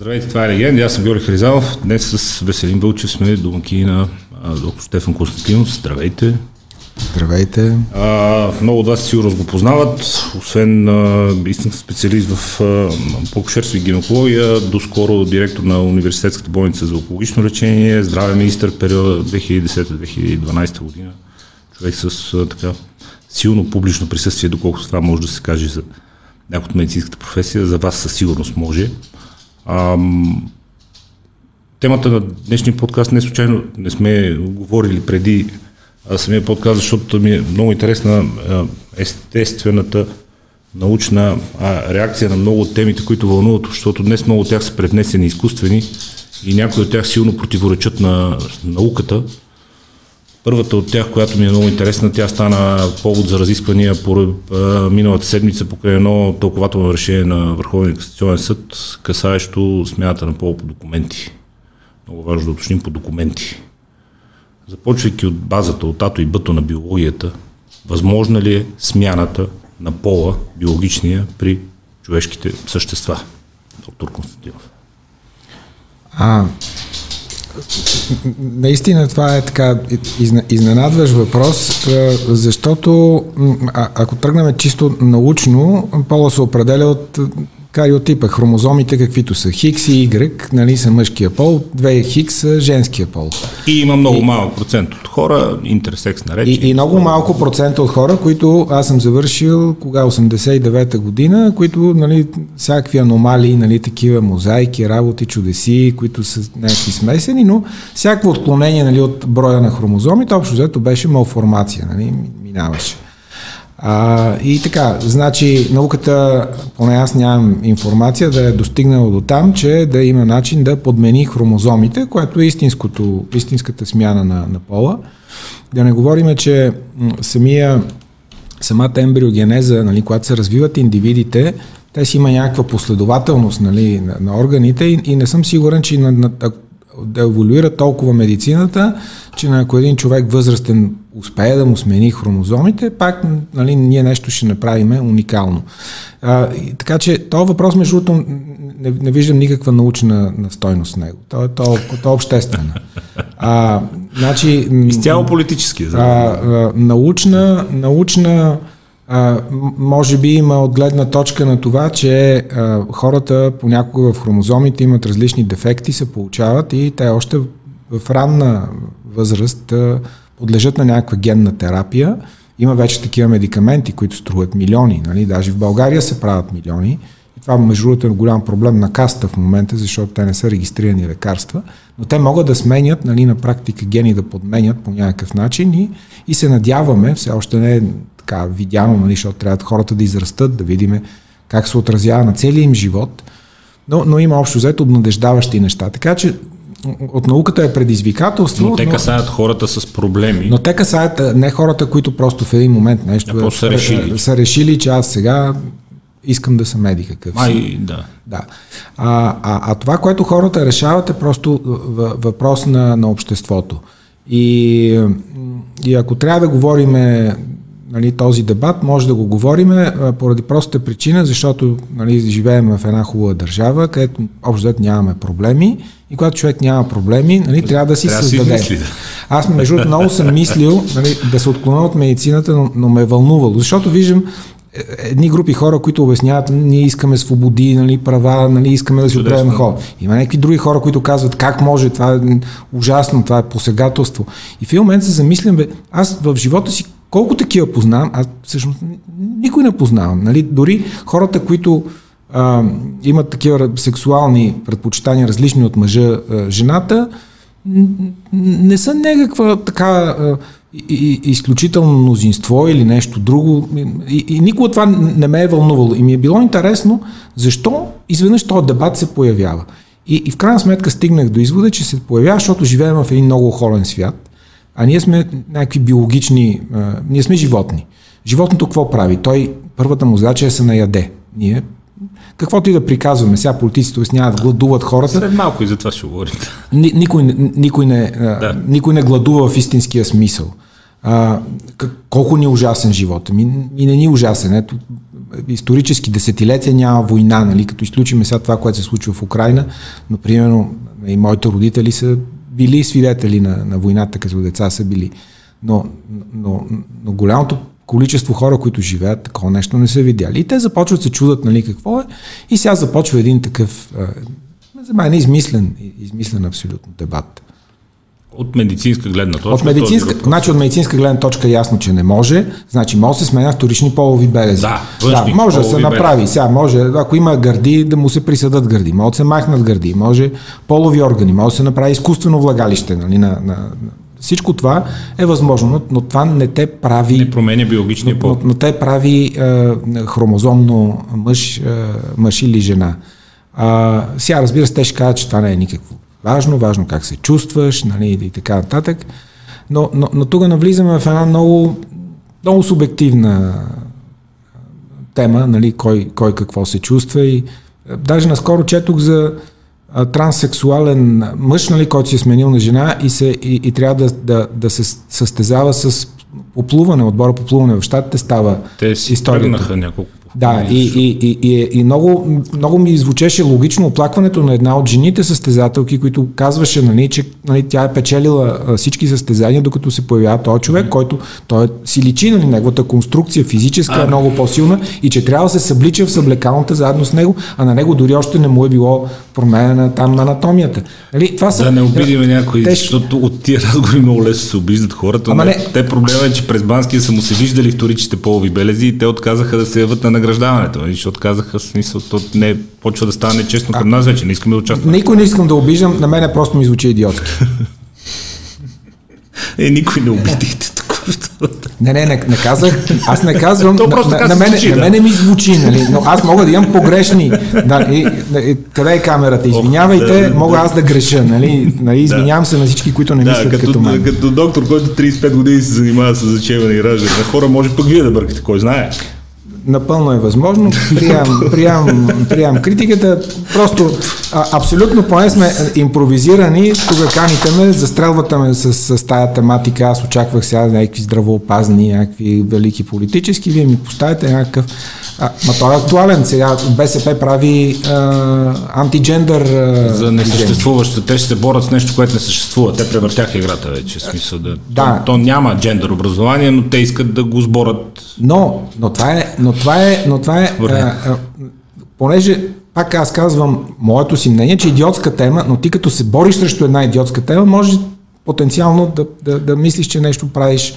Здравейте, това е Легенда. Аз съм Георги Хризалов. Днес с Веселин Вълчев сме домаки на доктор Стефан Константинов. Здравейте. Здравейте. А, много от вас сигурно го познават. Освен истински специалист в по-кошерство и гинекология, доскоро директор на Университетската болница за онкологично лечение, здравен министр периода 2010-2012 година. Човек с а, така силно публично присъствие, доколкото това може да се каже за някои от медицинската професия, за вас със сигурност може. Ам, темата на днешния подкаст не случайно не сме говорили преди самия подкаст, защото ми е много интересна естествената научна а, реакция на много от темите, които вълнуват, защото днес много от тях са преднесени изкуствени и някои от тях силно противоречат на науката. Първата от тях, която ми е много интересна, тя стана повод за разисквания по миналата седмица покрай едно тълкователно решение на Върховния касационен съд, касаещо смяната на пол по документи. Много важно да уточним по документи. Започвайки от базата, от ато и бъто на биологията, възможна ли е смяната на пола, биологичния, при човешките същества? Доктор Константинов. А, наистина това е така изненадващ въпрос, защото ако тръгнем чисто научно, пола се определя от кариотипа, хромозомите каквито са. Хикс и Y, нали, са мъжкия пол, две Хикс са женския пол. И има много и, малък процент от хора, интерсекс наречени. И, и много малко процент от хора, които аз съм завършил кога 89-та година, които нали, всякакви аномалии, нали, такива мозайки, работи, чудеси, които са някакви смесени, но всяко отклонение нали, от броя на хромозомите, общо взето беше малформация, нали, минаваше. А, и така, значи науката, поне аз нямам информация да е достигнала до там, че да има начин да подмени хромозомите, което е истинското, истинската смяна на, на пола. Да не говорим, че самия, самата ембриогенеза, нали, когато се развиват индивидите, те си има някаква последователност нали, на, на органите и, и не съм сигурен, че на, на, да еволюира толкова медицината, че на ако един човек възрастен успее да му смени хромозомите, пак нали, ние нещо ще направим уникално. А, и, така че този въпрос, между другото, не, не виждам никаква научна стойност в него. То, е, то, то е обществена. А, значи, Изцяло политически. А, а, научна, научна а, може би има от гледна точка на това, че а, хората понякога в хромозомите имат различни дефекти, се получават и те още в ранна възраст а, подлежат на някаква генна терапия. Има вече такива медикаменти, които струват милиони. Нали? Даже в България се правят милиони. И това, между другото, е голям проблем на каста в момента, защото те не са регистрирани лекарства. Но те могат да сменят, нали, на практика гени да подменят по някакъв начин и, и се надяваме, все още не е така видяно, нали, защото трябва хората да израстат, да видим как се отразява на целия им живот, но, но има общо взето обнадеждаващи неща. Така че от науката е предизвикателство. Но те касаят но, хората с проблеми. Но те касаят не хората, които просто в един момент нещо е, са, решили. са решили, че аз сега искам да съм медик. Какъв си. да. да. А, а, а това, което хората решават е просто въпрос на, на обществото. И, и ако трябва да говорим нали, този дебат, може да го говорим поради простата причина, защото нали, живеем в една хубава държава, където общо нямаме проблеми и когато човек няма проблеми, нали, трябва да си трябва създаде. Си Аз между другото много съм мислил нали, да се отклоня от медицината, но, но ме е вълнувало, защото виждам е, едни групи хора, които обясняват, ние искаме свободи, нали, права, нали, искаме да си отправим хора. Има някакви други хора, които казват, как може, това е ужасно, това е посегателство. И в един момент се замислям, бе, аз в живота си колко такива познавам, аз всъщност никой не познавам. Нали? Дори хората, които а, имат такива сексуални предпочитания, различни от мъжа, а, жената, не са някаква така а, и, изключително мнозинство или нещо друго. И, и никога това не ме е вълнувало. И ми е било интересно защо изведнъж този дебат се появява. И, и в крайна сметка стигнах до извода, че се появява, защото живеем в един много холен свят а ние сме някакви биологични, а, ние сме животни. Животното какво прави? Той, първата му задача е да се наяде. Ние Каквото и да приказваме, сега политиците да гладуват хората. След малко и за това ще говорим. Ни, никой, никой, не, да. никой не гладува в истинския смисъл. а, колко ни е ужасен живота. Ми, ми не ни е ужасен. Ето, исторически десетилетия няма война, нали? като изключиме сега това, което се случва в Украина, но примерно и моите родители са били свидетели на, на войната, като деца са били. Но, но, но голямото количество хора, които живеят, такова нещо не са видяли. И те започват се чудат, нали, какво е. И сега започва един такъв, за мен е измислен, измислен абсолютно дебат. От медицинска гледна точка. От медицинска, значи от медицинска гледна точка е ясно, че не може. Значи може да се сменя вторични полови белези. Да, да може да се направи. Белези. Сега може, ако има гърди, да му се присъдат гърди. Може да се махнат гърди. Може полови органи. Може да се направи изкуствено влагалище нали, на, на, всичко това е възможно, но, но това не те прави... Не променя биологичния пол. Но, но те прави е, хромозомно мъж, е, мъж или жена. А, сега, разбира се, те ще кажат, че това не е никакво важно, важно как се чувстваш, нали, и така нататък. Но, но, но тук навлизаме в една много, много субективна тема, нали, кой, кой какво се чувства и даже наскоро четох за а, транссексуален мъж, нали, който си е сменил на жена и, се, и, и трябва да, да, да се състезава с поплуване, отбора поплуване в щатите става Те си историята. няколко да, и, и, и, и, и много, много ми звучеше логично оплакването на една от жените състезателки, които казваше, нали, че нали, тя е печелила всички състезания, докато се появява този човек, mm-hmm. който той си личи, нали, неговата конструкция физическа а, е много по-силна и че трябва да се съблича в съблекалната заедно с него, а на него дори още не му е било променена там на анатомията. Нали, това са, да не обидиме някой, те... защото от тия разговори много лесно се обиждат хората. Ама не, те проблема е, че през Банския са му се виждали вторичните полови белези и те отказаха да се яват на награждаването. Нали, защото казаха смисъл, то не почва да стане нечестно към нас вече, не искаме да участваме. Никой не искам да обиждам, на мене просто ми звучи идиотски. е, никой не обидихте тук. Не, не, не, не казах. Аз не казвам. То на, на, на, мене, звучи, да. на мене ми звучи, нали? Но аз мога да имам погрешни. Да, и, и, къде е камерата? Извинявайте, Ох, да, мога аз да греша, нали? нали извинявам да. се на всички, които не да, мислят като, като мен. Като доктор, който 35 години се занимава с зачеване и раждане на хора, може пък вие да бъркате, кой знае напълно е възможно. Приемам, приемам, приемам критиката. Просто а, абсолютно поне сме импровизирани. Тук каните ме, застрелвате ме с, с тая тематика. Аз очаквах сега някакви здравоопазни, някакви велики политически. Вие ми поставите някакъв... А, ма той е актуален. Сега БСП прави а, антиджендър... А, За несъществуващо. Те ще се борят с нещо, което не съществува. Те превъртяха играта вече. Смисъл да... да. То, то няма джендър образование, но те искат да го сборят. Но, но това е, но това е, но това е а, а, понеже, пак аз казвам моето си мнение, че идиотска тема, но ти като се бориш срещу една идиотска тема, може потенциално да, да, да мислиш, че нещо правиш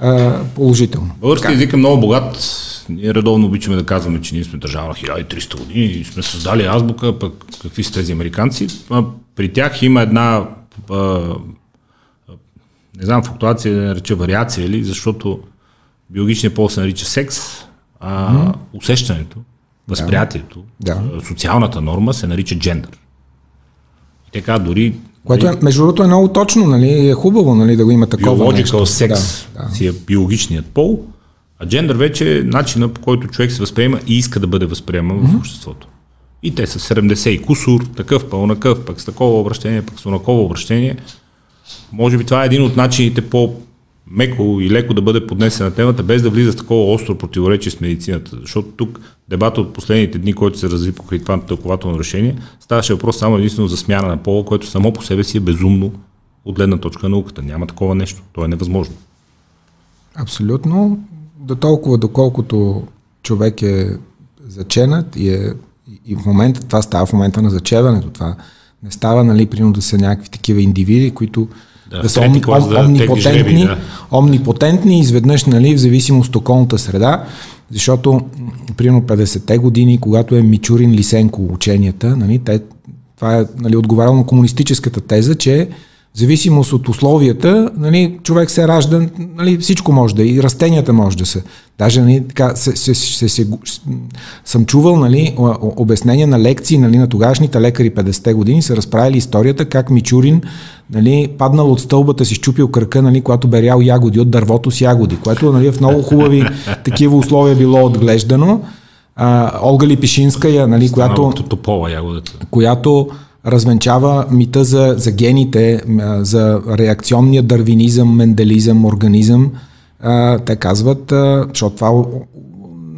а, положително. Български език е много богат. Ние редовно обичаме да казваме, че ние сме държава на 1300 години и сме създали азбука, пък какви са тези американци. А, при тях има една а, не знам, флуктуация да нареча вариация или, защото биологичният пол се нарича секс, а mm-hmm. усещането, възприятието, да. социалната норма се нарича джендър. И така дори... Което е, между другото е много точно, нали? е хубаво нали, да го има такова Biological нещо. секс да, да. си е биологичният пол, а джендър вече е начина по който човек се възприема и иска да бъде възприеман mm-hmm. в обществото. И те са 70 и кусур, такъв, пълнакъв, пък с такова обращение, пък с онаково обращение. Може би това е един от начините по меко и леко да бъде поднесена темата, без да влиза в такова остро противоречие с медицината. Защото тук дебата от последните дни, който се разви покрай това тълкователно решение, ставаше въпрос само единствено за смяна на пола, което само по себе си е безумно от гледна точка на науката. Няма такова нещо. То е невъзможно. Абсолютно. До толкова, доколкото човек е заченат и, е, и в момента, това става в момента на зачеването. Това не става, нали, примерно да са някакви такива индивиди, които да, да са ом, ом, да омнипотентни, да. омнипотентни изведнъж, нали, в зависимост от околната среда, защото, примерно 50-те години, когато е Мичурин Лисенко ученията, нали, те, това е нали, отговаряло на комунистическата теза, че в зависимост от условията, нали, човек се ражда, нали, всичко може да и растенията може да са. Даже нали, така, се, се, се, се, съм чувал нали, обяснения на лекции нали, на тогашните лекари 50-те години, са разправили историята как Мичурин нали, паднал от стълбата си, щупил кръка, нали, когато берял ягоди от дървото с ягоди, което нали, в много хубави такива условия било отглеждано. А, Олга Липишинская, нали, която, топола, която развенчава мита за, за гените, за реакционния дървинизъм, менделизъм, организъм. Те казват, защото това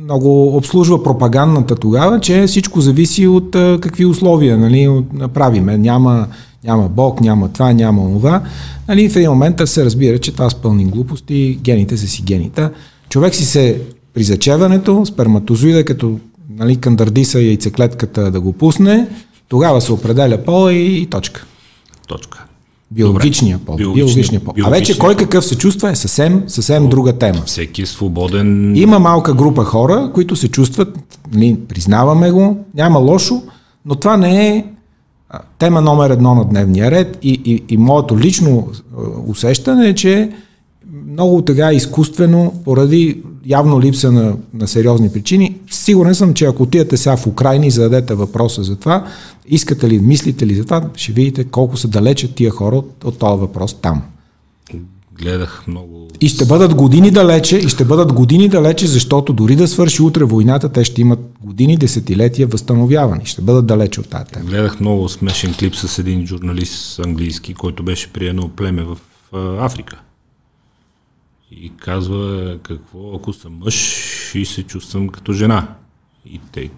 много обслужва пропагандата тогава, че всичко зависи от какви условия нали, направиме. Няма, няма Бог, няма това, няма това. Нали, в един момент се разбира, че това са пълни глупости, гените са си гените. Човек си се при зачеването, сперматозоида, като нали, кандардиса яйцеклетката да го пусне, тогава се определя пола и, точка. Точка. Биологичния пол. Биологичния, биологичния пол. А вече кой какъв се чувства е съвсем, съвсем друга тема. Всеки е свободен. Има малка група хора, които се чувстват, нали, признаваме го, няма лошо, но това не е тема номер едно на дневния ред и, и, и моето лично усещане е, че много така изкуствено, поради явно липса на, на сериозни причини. Сигурен съм, че ако отидете сега в Украина и зададете въпроса за това, искате ли, мислите ли за това, ще видите колко са далече тия хора от, от този въпрос там. Гледах много. И ще бъдат години далече, и ще бъдат години далече, защото дори да свърши утре войната, те ще имат години, десетилетия възстановявани. Ще бъдат далече от тази тема. Гледах много смешен клип с един журналист английски, който беше при едно племе в Африка и казва какво, ако съм мъж и се чувствам като жена. И те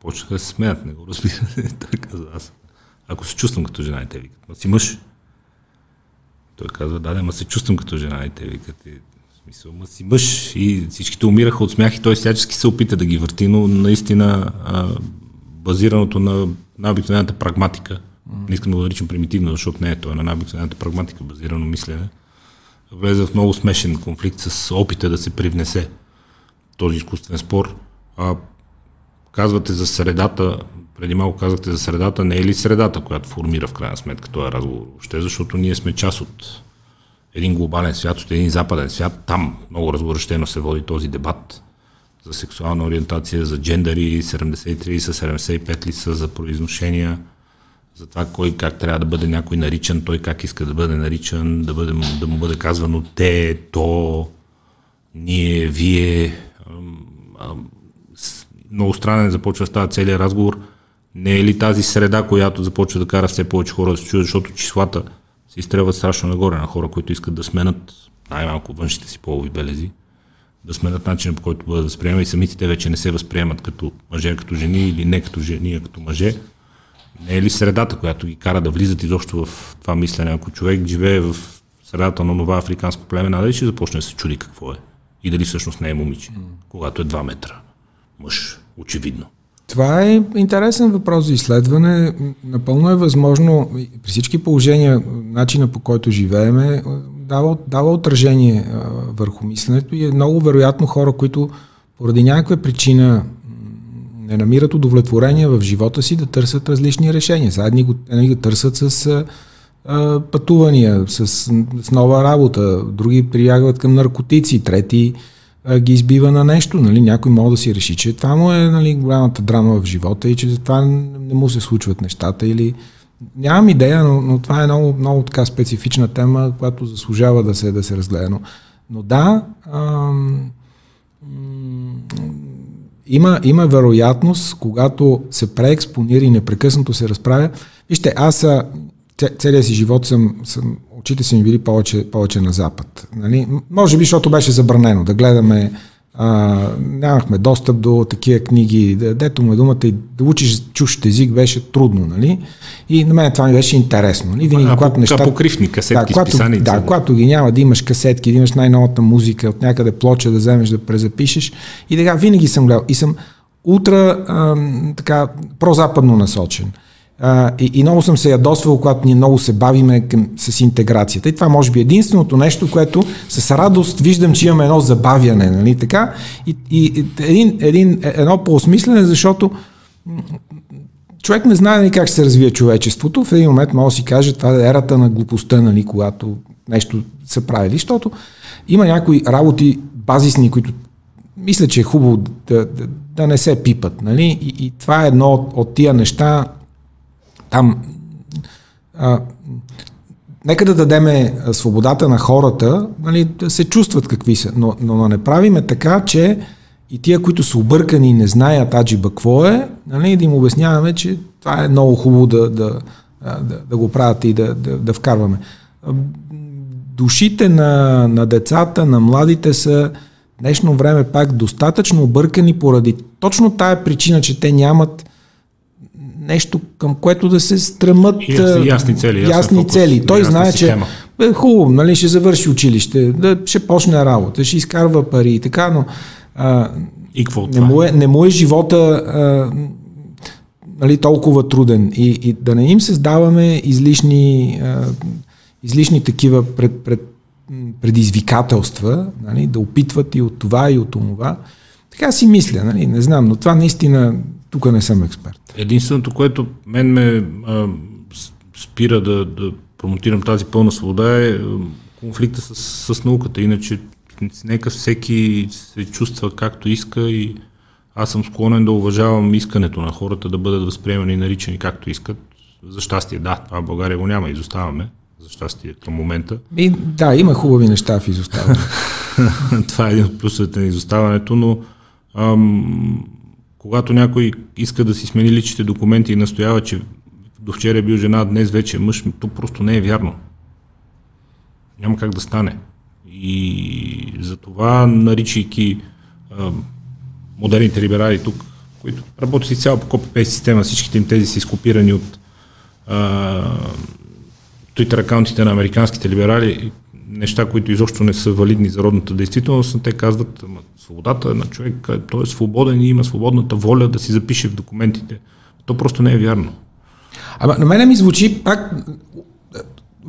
почнаха да се смеят, не го разбирате. Той казва, аз ако се чувствам като жена и те викат, ма си мъж. Той казва, да, да, ма се чувствам като жена и те викат. И, в смисъл, ма си мъж. И всичките умираха от смях и той всячески се опита да ги върти, но наистина а, базираното на, на обикновената прагматика, не искам да го наричам примитивно, защото не е то, е на най-обикновената прагматика, базирано мислене, влезе в много смешен конфликт с опита да се привнесе този изкуствен спор. А, казвате за средата, преди малко казахте за средата, не е ли средата, която формира в крайна сметка този разговор? Още защото ние сме част от един глобален свят, от един западен свят. Там много разгорещено се води този дебат за сексуална ориентация, за джендъри, 73 са 75 ли са за произношения за това кой как трябва да бъде някой наричан, той как иска да бъде наричан, да, бъде, да му бъде казвано те, то, ние, вие. Много странен започва става целият разговор. Не е ли тази среда, която започва да кара все повече хора да се чуят, защото числата се изтребват страшно нагоре на хора, които искат да сменят най-малко външните си полови белези, да сменят начина по който бъдат възприемани и самите те вече не се възприемат като мъже, като жени или не като жени, а като мъже не е ли средата, която ги кара да влизат изобщо в това мислене? Ако човек живее в средата на това африканско племе, надали ще започне да се чуди какво е. И дали всъщност не е момиче, mm. когато е 2 метра. Мъж, очевидно. Това е интересен въпрос за изследване. Напълно е възможно, при всички положения, начина по който живееме, дава, дава отражение а, върху мисленето и е много вероятно хора, които поради някаква причина не намират удовлетворение в живота си да търсят различни решения. Сега едни го, го търсят с а, пътувания, с, с нова работа, други приягват към наркотици, трети а, ги избива на нещо. Нали? Някой може да си реши, че това му е нали, голямата драма в живота и че това не му се случват нещата или Нямам идея, но, но това е много, много така специфична тема, която заслужава да се, да се разгледа. Но, но да, ам, има, има вероятност, когато се преекспонира и непрекъснато се разправя. Вижте, аз целият си живот съм, съм очите са ми били повече, повече на запад. Нали? Може би, защото беше забранено да гледаме а, нямахме достъп до такива книги, дето му е думата и да учиш чужд език беше трудно, нали? И на мен това ми беше интересно. Нали? Винаги, а, когато неща... покривни касетки да, когато, с Да, когато ги няма, да имаш касетки, да имаш най-новата музика, от някъде плоча да вземеш да презапишеш. И така, винаги съм гледал. И съм утра а, така прозападно насочен. А, и, и много съм се ядосвал, когато ние много се бавиме към, с интеграцията. И това може би е единственото нещо, което с радост виждам, че имаме едно забавяне, нали така? И, и един, един, едно по-осмислене, защото човек не знае нали, как се развие човечеството. В един момент може да си каже, това е ерата на глупостта, нали, когато нещо са правили, защото има някои работи базисни, които мисля, че е хубаво да, да, да не се пипат. Нали? И, и това е едно от, от тия неща, там а, нека да дадеме свободата на хората нали, да се чувстват какви са, но, но не правиме така, че и тия, които са объркани и не знаят аджиба какво е, нали, да им обясняваме, че това е много хубаво да, да, да, да го правят и да, да, да вкарваме. Душите на, на децата, на младите са днешно време пак достатъчно объркани поради точно тая причина, че те нямат нещо към което да се стремат ясни, ясни цели. Ясни фокус, цели. Той знае, система. че е хубаво, нали, ще завърши училище, да, ще почне работа, ще изкарва пари и така, но а, и какво не, му е, не му е живота а, нали, толкова труден и, и да не им създаваме излишни, а, излишни такива пред, пред, предизвикателства, нали, да опитват и от това и от това. Така си мисля, нали, не знам, но това наистина тук не съм експерт. Единственото, което мен ме а, спира да, да промотирам тази пълна свобода е конфликта с, с науката. Иначе нека всеки се чувства както иска и аз съм склонен да уважавам искането на хората да бъдат възприемани и наричани както искат. За щастие, да, това в България го няма, изоставаме. За щастие към момента. И, да, има хубави неща в изоставане. това е един от плюсовете на изоставането, но ам, когато някой иска да си смени личните документи и настоява, че до вчера е бил жена, днес вече е мъж, то просто не е вярно. Няма как да стане. И затова, наричайки а, модерните либерали тук, които работят изцяло по копи система, всичките им тези са изкопирани от а, Twitter акаунтите на американските либерали, неща, които изобщо не са валидни за родната действителност, но те казват, свободата на човек, той е свободен и има свободната воля да си запише в документите. То просто не е вярно. Ама на мене ми звучи пак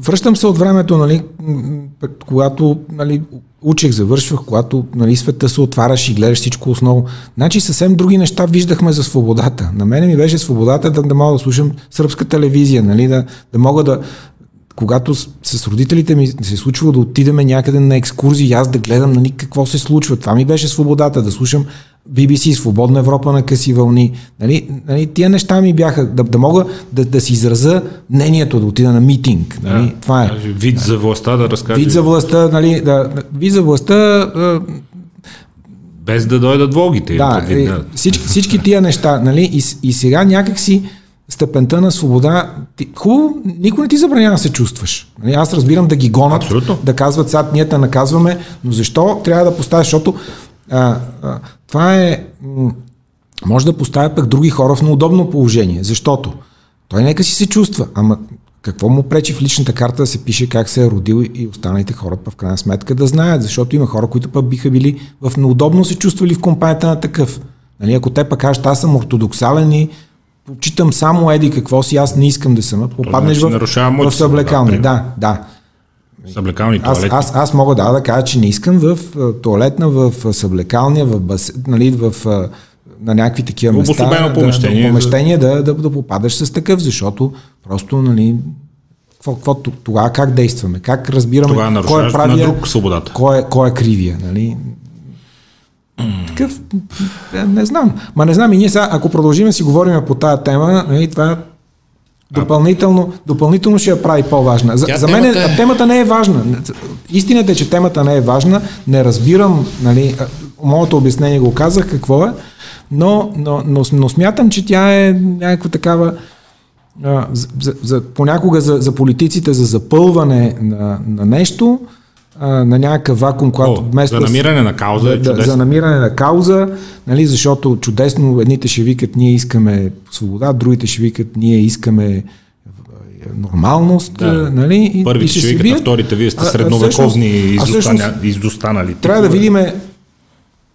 Връщам се от времето, нали, когато нали, учех, завършвах, когато нали, света се отваряш и гледаш всичко основно. Значи съвсем други неща виждахме за свободата. На мене ми беше свободата да, да мога да слушам сръбска телевизия, нали, да, да мога да, когато с, с родителите ми се е случва да отидеме някъде на екскурзии и аз да гледам нали, какво се случва. Това ми беше свободата, да слушам BBC, Свободна Европа на къси вълни. Нали, нали, тия неща ми бяха, да, да мога да, да си израза мнението, да отида на митинг. Нали, да, това е. Вид за властта да разкаже. Вид за властта, нали, да, вид за властта, без да дойдат влогите. Да, е, да. Всички, всички тия неща, нали, и, и сега някакси степента на свобода. Ти, хубаво, никой не ти забранява да се чувстваш. Нали, аз разбирам да ги гонат, Абсолютно. да казват сега ние те наказваме, но защо трябва да поставяш, защото а, а, това е, може да поставя пък други хора в неудобно положение, защото той нека си се чувства, ама какво му пречи в личната карта да се пише как се е родил и останалите хора в крайна сметка да знаят, защото има хора, които пък биха били в неудобно се чувствали в компанията на такъв. Нали, ако те пък кажат, аз съм ортодоксален и почитам само еди какво си, аз не искам да съм. Попаднеш значи в, в съблекални. Да, да. да. Съблекални аз, аз, аз мога да, да кажа, че не искам в туалетна, в съблекалния, в, бас, нали, в на някакви такива места, помещение, да, помещение да, да, да попадаш с такъв, защото просто, нали, какво, какво, тогава как действаме, как разбираме кой е правия, на друг свободата. Кой е, кой е кривия, нали? Такъв, не знам. Ма не знам и ние сега, ако продължим да си говорим по тази тема, нали, това Допълнително, допълнително ще я прави по-важна. За, за мен темата... Е... темата не е важна. Истината е, че темата не е важна. Не разбирам, нали, моето обяснение го казах какво е, но, но, но, но смятам, че тя е някаква такава а, за, за, понякога за, за политиците за запълване на, на нещо, на някакъв вакуум, когато вместо... За намиране на кауза е да, За намиране на кауза, нали, защото чудесно едните ще викат ние искаме свобода, другите ще викат ние искаме е, нормалност, да. нали? И, Първите ще, ще викат, а вторите вие сте средновековни и изостанали. Трябва да видим,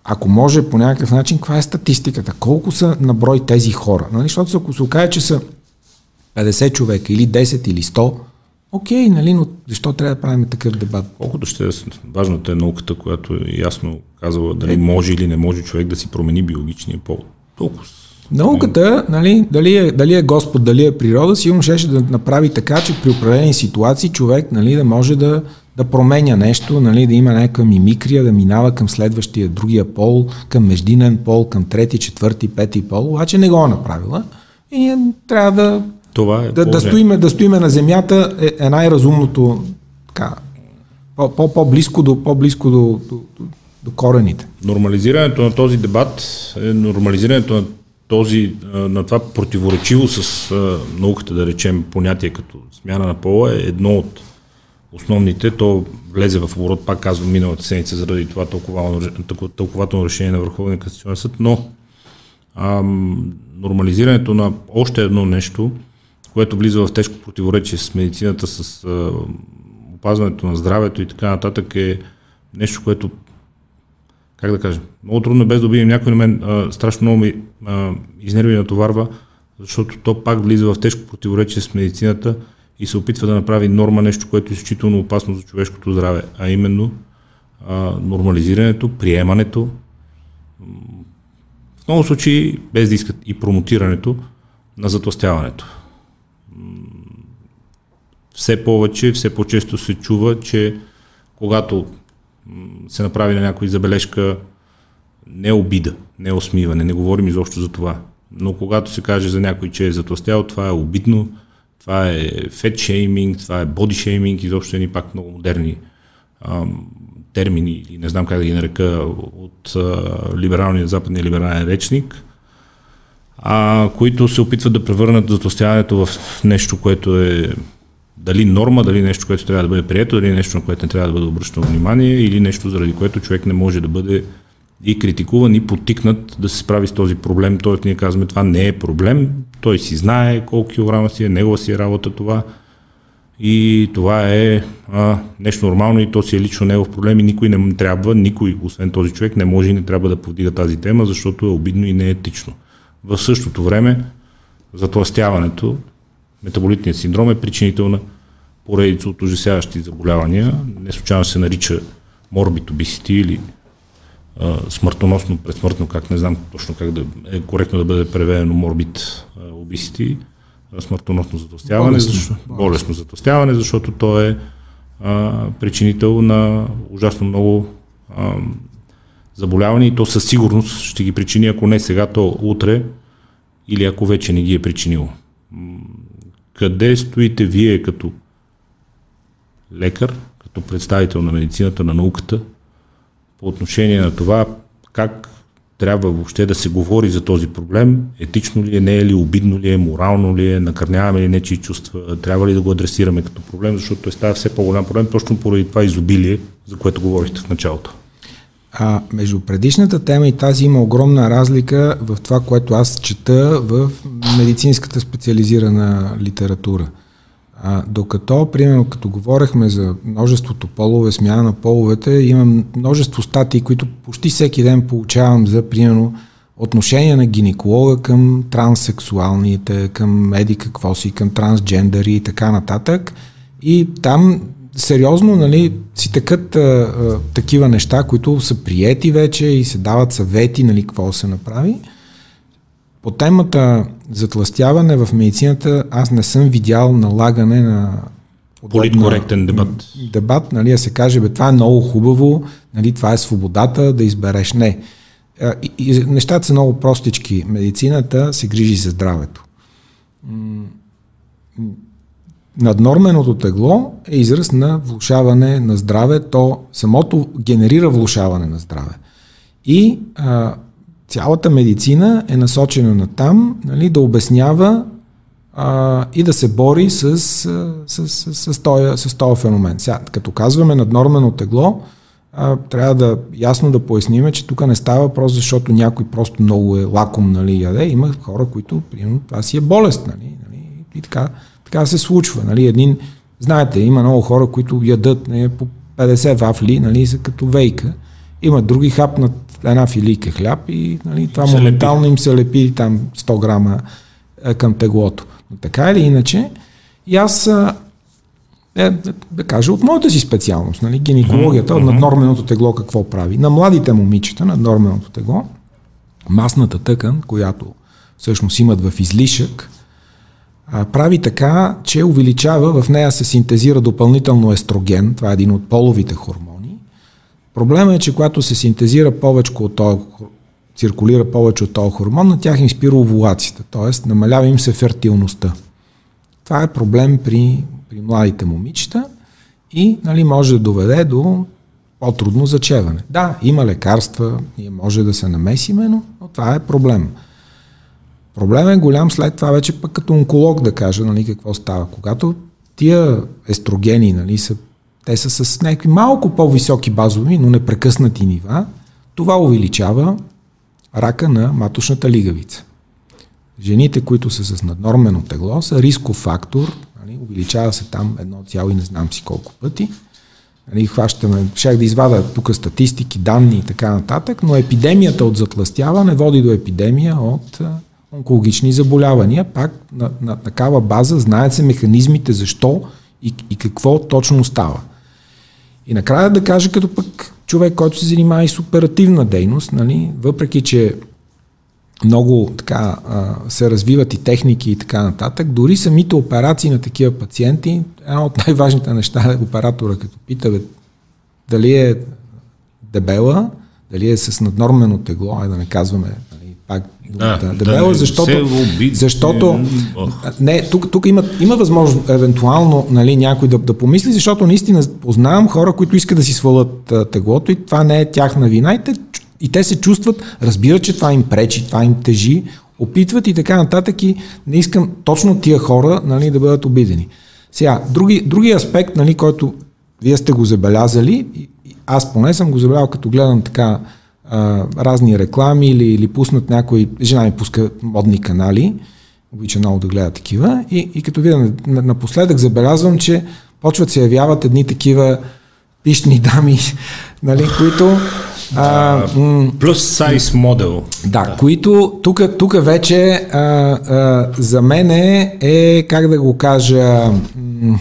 ако може по някакъв начин, каква е статистиката, колко са на брой тези хора. Нали? Защото ако се окаже, че са 50 човека или 10 или 100, Окей, нали, но защо трябва да правим такъв дебат? Колкото ще е важната е науката, която е ясно казала дали е. може или не може човек да си промени биологичния пол. Толкова. Науката, нали, дали, е, дали е Господ, дали е природа, сигурно ще да направи така, че при определени ситуации човек нали, да може да, да променя нещо, нали, да има някаква мимикрия, да минава към следващия, другия пол, към междинен пол, към трети, четвърти, пети пол, обаче не го е направила. И ние трябва да това е да, да, стоиме, да стоиме на земята е, е най-разумното така, по, по, близко до, по-близко до, до, до, до корените. Нормализирането на този дебат е нормализирането на този, на това противоречиво с науката, да речем, понятие като смяна на пола е едно от основните. То влезе в оборот, пак казвам, миналата седмица заради това тълкователно решение на Върховния касационен съд, но ам, нормализирането на още едно нещо, което влиза в тежко противоречие с медицината, с а, опазването на здравето и така нататък е нещо, което как да кажа, много трудно е без да обидим някой на мен, а, страшно много ми а, изнерви натоварва, защото то пак влиза в тежко противоречие с медицината и се опитва да направи норма нещо, което е изключително опасно за човешкото здраве, а именно а, нормализирането, приемането, в много случаи без да искат и промотирането на затластяването. Все повече, все по-често се чува, че когато се направи на някой забележка не обида, не усмиване, не говорим изобщо за това. Но когато се каже за някой, че е затластял, това е обидно, това е фет шейминг, това е боди шейминг, изобщо едни пак много модерни ам, термини, или не знам как да ги нарека, от а, либералния, западния либерален речник, а, които се опитват да превърнат затластяването в нещо, което е дали норма, дали нещо, което трябва да бъде прието, дали нещо, на което не трябва да бъде обръщано внимание, или нещо, заради което човек не може да бъде и критикуван, и потикнат да се справи с този проблем. Тоест, ние казваме, това не е проблем, той си знае колко килограма си е, негова си е работа това. И това е а, нещо нормално и то си е лично негов проблем и никой не трябва, никой, освен този човек, не може и не трябва да повдига тази тема, защото е обидно и не е етично. В същото време, затластяването, метаболитният синдром е причинител на поредица от ужасяващи заболявания. Не случайно се нарича морбит obesity или а, смъртоносно, предсмъртно, как не знам точно как да е коректно да бъде преведено морбит obesity, смъртоносно затластяване, болесно, защо, болесно затластяване, защото то е а, причинител на ужасно много а, заболявания и то със сигурност ще ги причини, ако не сега, то утре или ако вече не ги е причинило. Къде стоите вие като лекар, като представител на медицината, на науката, по отношение на това как трябва въобще да се говори за този проблем, етично ли е, не е ли, обидно ли е, морално ли е, накърняваме ли нечи чувства, трябва ли да го адресираме като проблем, защото той става все по-голям проблем, точно поради това изобилие, за което говорихте в началото. А между предишната тема и тази има огромна разлика в това, което аз чета в медицинската специализирана литература. А, докато, примерно, като говорехме за множеството полове, смяна на половете, имам множество статии, които почти всеки ден получавам за, примерно, отношение на гинеколога към транссексуалните, към меди какво си, към трансджендери и така нататък. И там сериозно нали, си тъкат а, а, такива неща, които са приети вече и се дават съвети, нали, какво се направи. По темата затластяване в медицината аз не съм видял налагане на политкоректен дебат. Дебат, нали, да се каже, бе, това е много хубаво, нали, това е свободата да избереш. Не. И, и нещата са много простички. Медицината се грижи за здравето. Наднорменото тегло е израз на влушаване на здраве. То самото генерира влушаване на здраве. И а, цялата медицина е насочена на там нали, да обяснява а, и да се бори с, с, с, с, с, този, с този феномен. Сега, като казваме наднормено тегло, а, трябва да ясно да поясниме, че тук не става въпрос, защото някой просто много е лаком, нали, яде. Има хора, които, примерно, това си е болест, нали, нали и така, така се случва, нали, един, знаете, има много хора, които ядат нали, по 50 вафли, нали, са като вейка, има други хапнат една филийка хляб и нали, това моментално лепи. им се лепи там 100 грама е, към теглото. Но така или иначе, и аз е, да кажа, от моята си специалност, нали, гинекологията, mm-hmm. наднорменото тегло какво прави? На младите момичета, наднорменото тегло, масната тъкан, която всъщност имат в излишък, прави така, че увеличава, в нея се синтезира допълнително естроген, това е един от половите хормони, Проблема е, че когато се синтезира повече от този, циркулира повече от този хормон, на тях им спира овулацията, т.е. намалява им се фертилността. Това е проблем при, при младите момичета и нали, може да доведе до по-трудно зачеване. Да, има лекарства, ние може да се намесиме, но, но това е проблем. Проблемът е голям след това вече пък като онколог да кажа нали, какво става. Когато тия естрогени нали, са, те са с някакви малко по-високи базови, но непрекъснати нива, това увеличава рака на маточната лигавица. Жените, които са с наднормено тегло, са рисков фактор, нали, увеличава се там едно цяло и не знам си колко пъти. Нали, хващаме, щях да извада тук статистики, данни и така нататък, но епидемията от затластяване води до епидемия от онкологични заболявания. Пак на, на такава база знаят се механизмите защо и, и какво точно става. И накрая да кажа като пък човек, който се занимава и с оперативна дейност, нали, въпреки че много така се развиват и техники и така нататък, дори самите операции на такива пациенти, едно от най-важните неща е оператора, като пита бе, дали е дебела, дали е с наднормено тегло, а да не казваме пак да, да, дебела, да защото, защото не, тук, тук има, има възможност евентуално нали, някой да, да помисли, защото наистина познавам хора, които искат да си свалят а, теглото и това не е тяхна вина и те, и те се чувстват, разбират, че това им пречи, това им тежи, опитват и така нататък и не искам точно тия хора нали, да бъдат обидени. Сега, други, други аспект, нали, който вие сте го забелязали, аз поне съм го забелязал, като гледам така а, разни реклами или, или пуснат някой, жена ми пуска модни канали, обича много да гледа такива и, и като видя напоследък забелязвам, че почват се явяват едни такива пишни дами, нали, които плюс сайз модел. Да, да. които тук, тук вече а, а, за мен е, как да го кажа, м-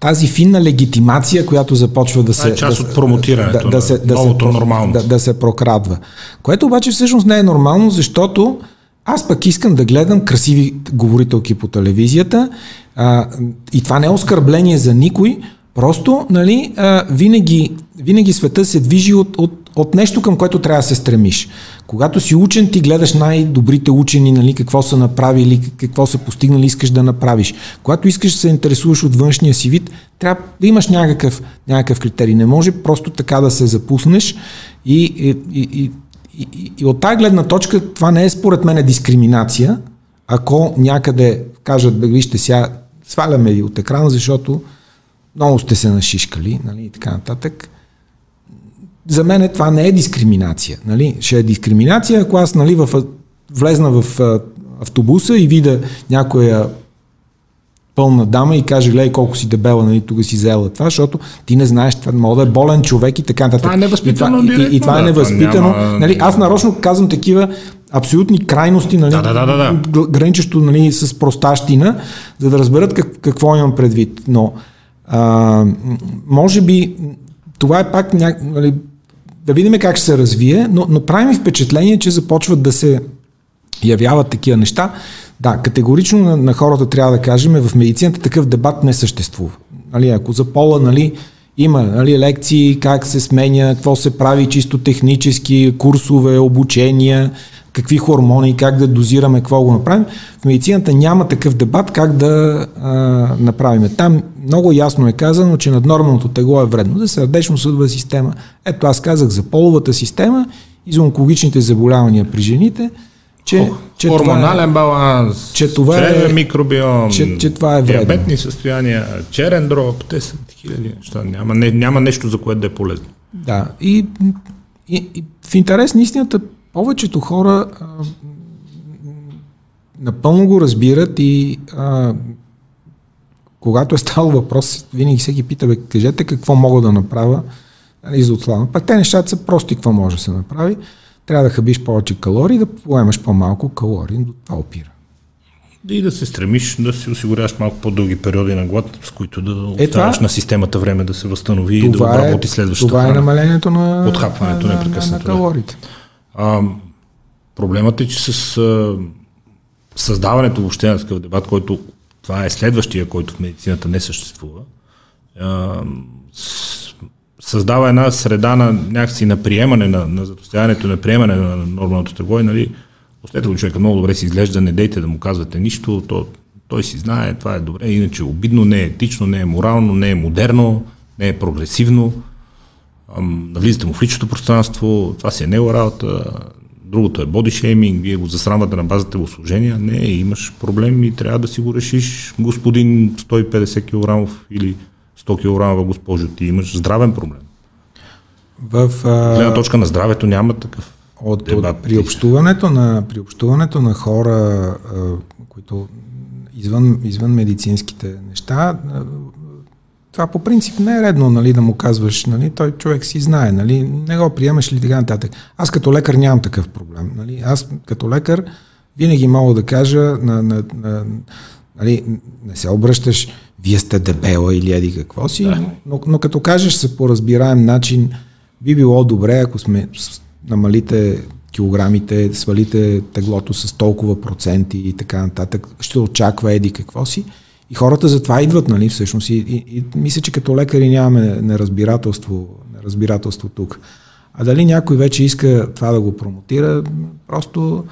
тази финна легитимация, която започва да се... е част от промотирането да, да, се, да, новото се, нормално. Да, да се прокрадва. Което обаче всъщност не е нормално, защото аз пък искам да гледам красиви говорителки по телевизията а, и това не е оскърбление за никой, просто нали, а, винаги, винаги света се движи от, от от нещо, към което трябва да се стремиш. Когато си учен, ти гледаш най-добрите учени, нали, какво са направили, какво са постигнали, искаш да направиш. Когато искаш да се интересуваш от външния си вид, трябва да имаш някакъв, някакъв критерий. Не може просто така да се запуснеш и, и, и, и, и, от тази гледна точка това не е според мен дискриминация, ако някъде кажат, да вижте сега, сваляме ви от екрана, защото много сте се нашишкали, нали, и така нататък за мен това не е дискриминация. Нали? Ще е дискриминация, ако аз нали, в, влезна в автобуса и видя някоя пълна дама и каже, гледай колко си дебела, нали, тук си взела това, защото ти не знаеш, това може да е болен човек и така нататък. Това е невъзпитано. И това, и, и това е невъзпитано. Няма... Нали, аз нарочно казвам такива абсолютни крайности, нали, да, да, да, да. граничещо нали, с простащина, за да разберат как, какво имам предвид. Но а, може би това е пак ня... нали, да видим как ще се развие, но, но правим впечатление, че започват да се явяват такива неща. Да, категорично на, на хората трябва да кажем, в медицината такъв дебат не съществува. Нали, ако за пола нали, има нали, лекции, как се сменя, какво се прави чисто технически, курсове, обучения, какви хормони, как да дозираме, какво го направим. В медицината няма такъв дебат как да а, направим. Там много ясно е казано, че наднормалното тегло е вредно за сърдечно-съдова система. Ето аз казах за половата система и за онкологичните заболявания при жените, че, че хормонален това е, баланс, че това е, микробиом, че, че това е вредно. диабетни състояния, черен дроб, те са хиляди неща. Няма, не, няма нещо, за което да е полезно. Да, и, и, и в интерес на истината повечето хора а, напълно го разбират и а, когато е стало въпрос, винаги всеки пита, бе, кажете какво мога да направя нали, за отслабване. Пак те нещата са прости, какво може да се направи. Трябва да хабиш повече калории, да поемаш по-малко калории, до това опира. И да се стремиш да си осигуряваш малко по-дълги периоди на глад, с които да е, оставяш на системата време да се възстанови и да е- работи следващата Това е намалението на, подхапването на, непрекъснато. На, на калориите. А, проблемът е, че с а, създаването въобще на такъв дебат, който това е следващия, който в медицината не съществува, създава една среда на някакси на приемане на, на затостояването, на приемане на нормалното тегло и нали, го човека много добре си изглежда, не дейте да му казвате нищо, то, той си знае, това е добре, иначе обидно, не е етично, не е морално, не е модерно, не е прогресивно. Навлизате му в личното пространство, това си е него работа, Другото е бодишейминг, вие го засрамвате на базата го служения. Не, имаш проблем и трябва да си го решиш, господин 150 кг или 100 кг госпожо, ти имаш здравен проблем. В, а... Гледна точка на здравето няма такъв от, дебат. От приобщуването, на, приобщуването на хора, а, които извън, извън медицинските неща, това по принцип не е редно нали, да му казваш, нали, той човек си знае, нали, не го приемаш ли така нататък. Аз като лекар нямам такъв проблем. Нали. Аз като лекар винаги мога да кажа, на, на, на, нали, не се обръщаш, вие сте дебела или еди какво си, да. но, но като кажеш се по разбираем начин, би било добре, ако сме намалите килограмите, свалите теглото с толкова проценти и така нататък, ще очаква еди какво си. И хората затова идват, нали, всъщност. И, и, и мисля, че като лекари нямаме неразбирателство, неразбирателство тук. А дали някой вече иска това да го промотира, просто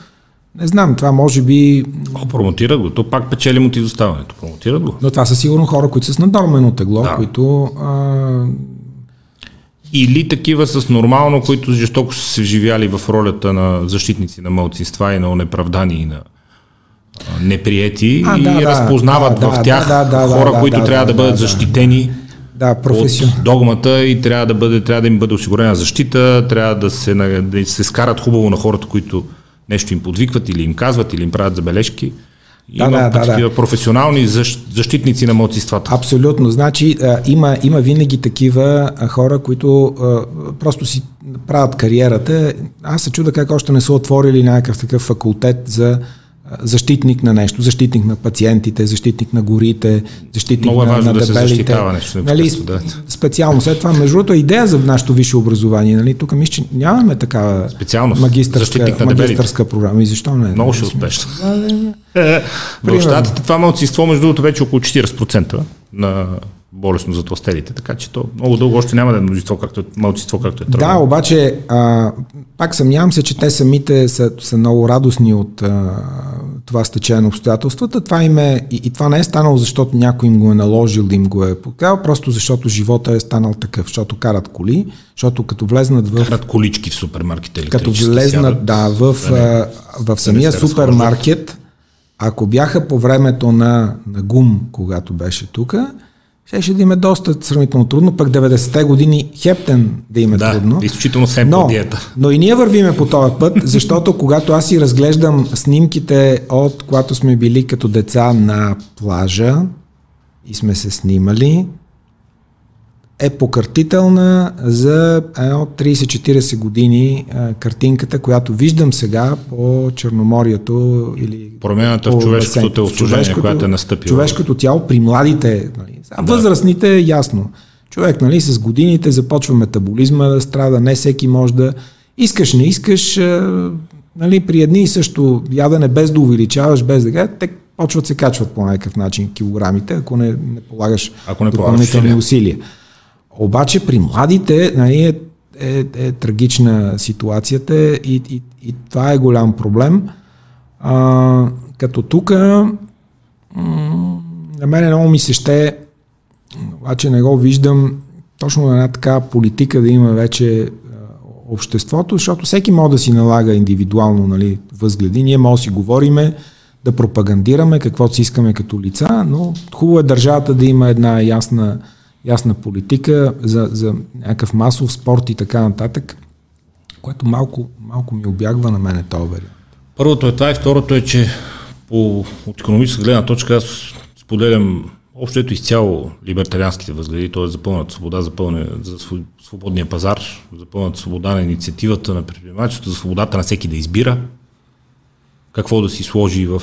не знам, това може би... О, промотира го, то пак печели му ти доставането, промотира го. Но това са сигурно хора, които са с наднормено тегло, да. които... А... Или такива с нормално, които жестоко са се вживяли в ролята на защитници на мълцинства и на онеправдани и на неприети а, и да, разпознават да, в тях да, да, хора, да, които да, трябва да, да бъдат да, защитени да, професион. от догмата и трябва да, бъде, трябва да им бъде осигурена защита, трябва да се, да се скарат хубаво на хората, които нещо им подвикват или им казват или им правят забележки. Има да, да, такива да. професионални защитници на младсинствата. Абсолютно. Значи има, има винаги такива хора, които просто си правят кариерата. Аз се чуда как още не са отворили някакъв такъв факултет за защитник на нещо, защитник на пациентите, защитник на горите, защитник Много е важно на, на да дебелите. се защитава нещо. Нали, специално след това, между другото, идея за нашето висше образование. Нали, тук мисля, че нямаме такава магистърска, магистърска програма. И защо не? Много ще успешно. В щатите това малцинство, между другото, вече около 40% на болестно за тластелите, така че то много дълго още няма да е множество, както е, малцинство, както е трудно. Да, обаче а, пак съмнявам се, че те самите са, са много радостни от а, това стечение на обстоятелствата. Това им е, и, и това не е станало, защото някой им го е наложил да им го е показал, просто защото живота е станал такъв, защото карат коли, защото като влезнат в... Карат колички в супермаркет Като влезнат, сядат, да, в, да не, в, в самия супермаркет, ако бяха по времето на, на ГУМ, когато беше тук, ще да им е доста сравнително трудно, пък 90-те години хептен да им е да, трудно. изключително семпла диета. Но и ние вървиме по този път, защото когато аз си разглеждам снимките от когато сме били като деца на плажа и сме се снимали, е покъртителна за едно 30-40 години а, картинката, която виждам сега по Черноморието или Промяната в човешкото телосложение, която е настъпила. Човешкото тяло при младите, нали, а възрастните е ясно. Човек нали, с годините започва метаболизма да страда, не всеки може да... Искаш, не искаш, а, нали, при едни и също ядене без да увеличаваш, без да те почват се качват по някакъв начин килограмите, ако не, не полагаш ако не допълнителни усилия. усилия. Обаче при младите нали, е, е, е трагична ситуацията и, и, и това е голям проблем. А, като тук на мен много ми се ще, обаче не го виждам точно на една така политика да има вече обществото, защото всеки може да си налага индивидуално нали, възгледи. Ние може да си говориме, да пропагандираме каквото си искаме като лица, но хубаво е държавата да има една ясна ясна политика за, за някакъв масов спорт и така нататък, което малко, малко ми обягва на мене този вариант. Първото е това и второто е, че по, от економическа гледна точка аз споделям общото изцяло либертарианските възгледи, т.е. за пълната свобода, за, пълне, за свободния пазар, за пълната свобода на инициативата на предприемачеството, за свободата на всеки да избира какво да си сложи в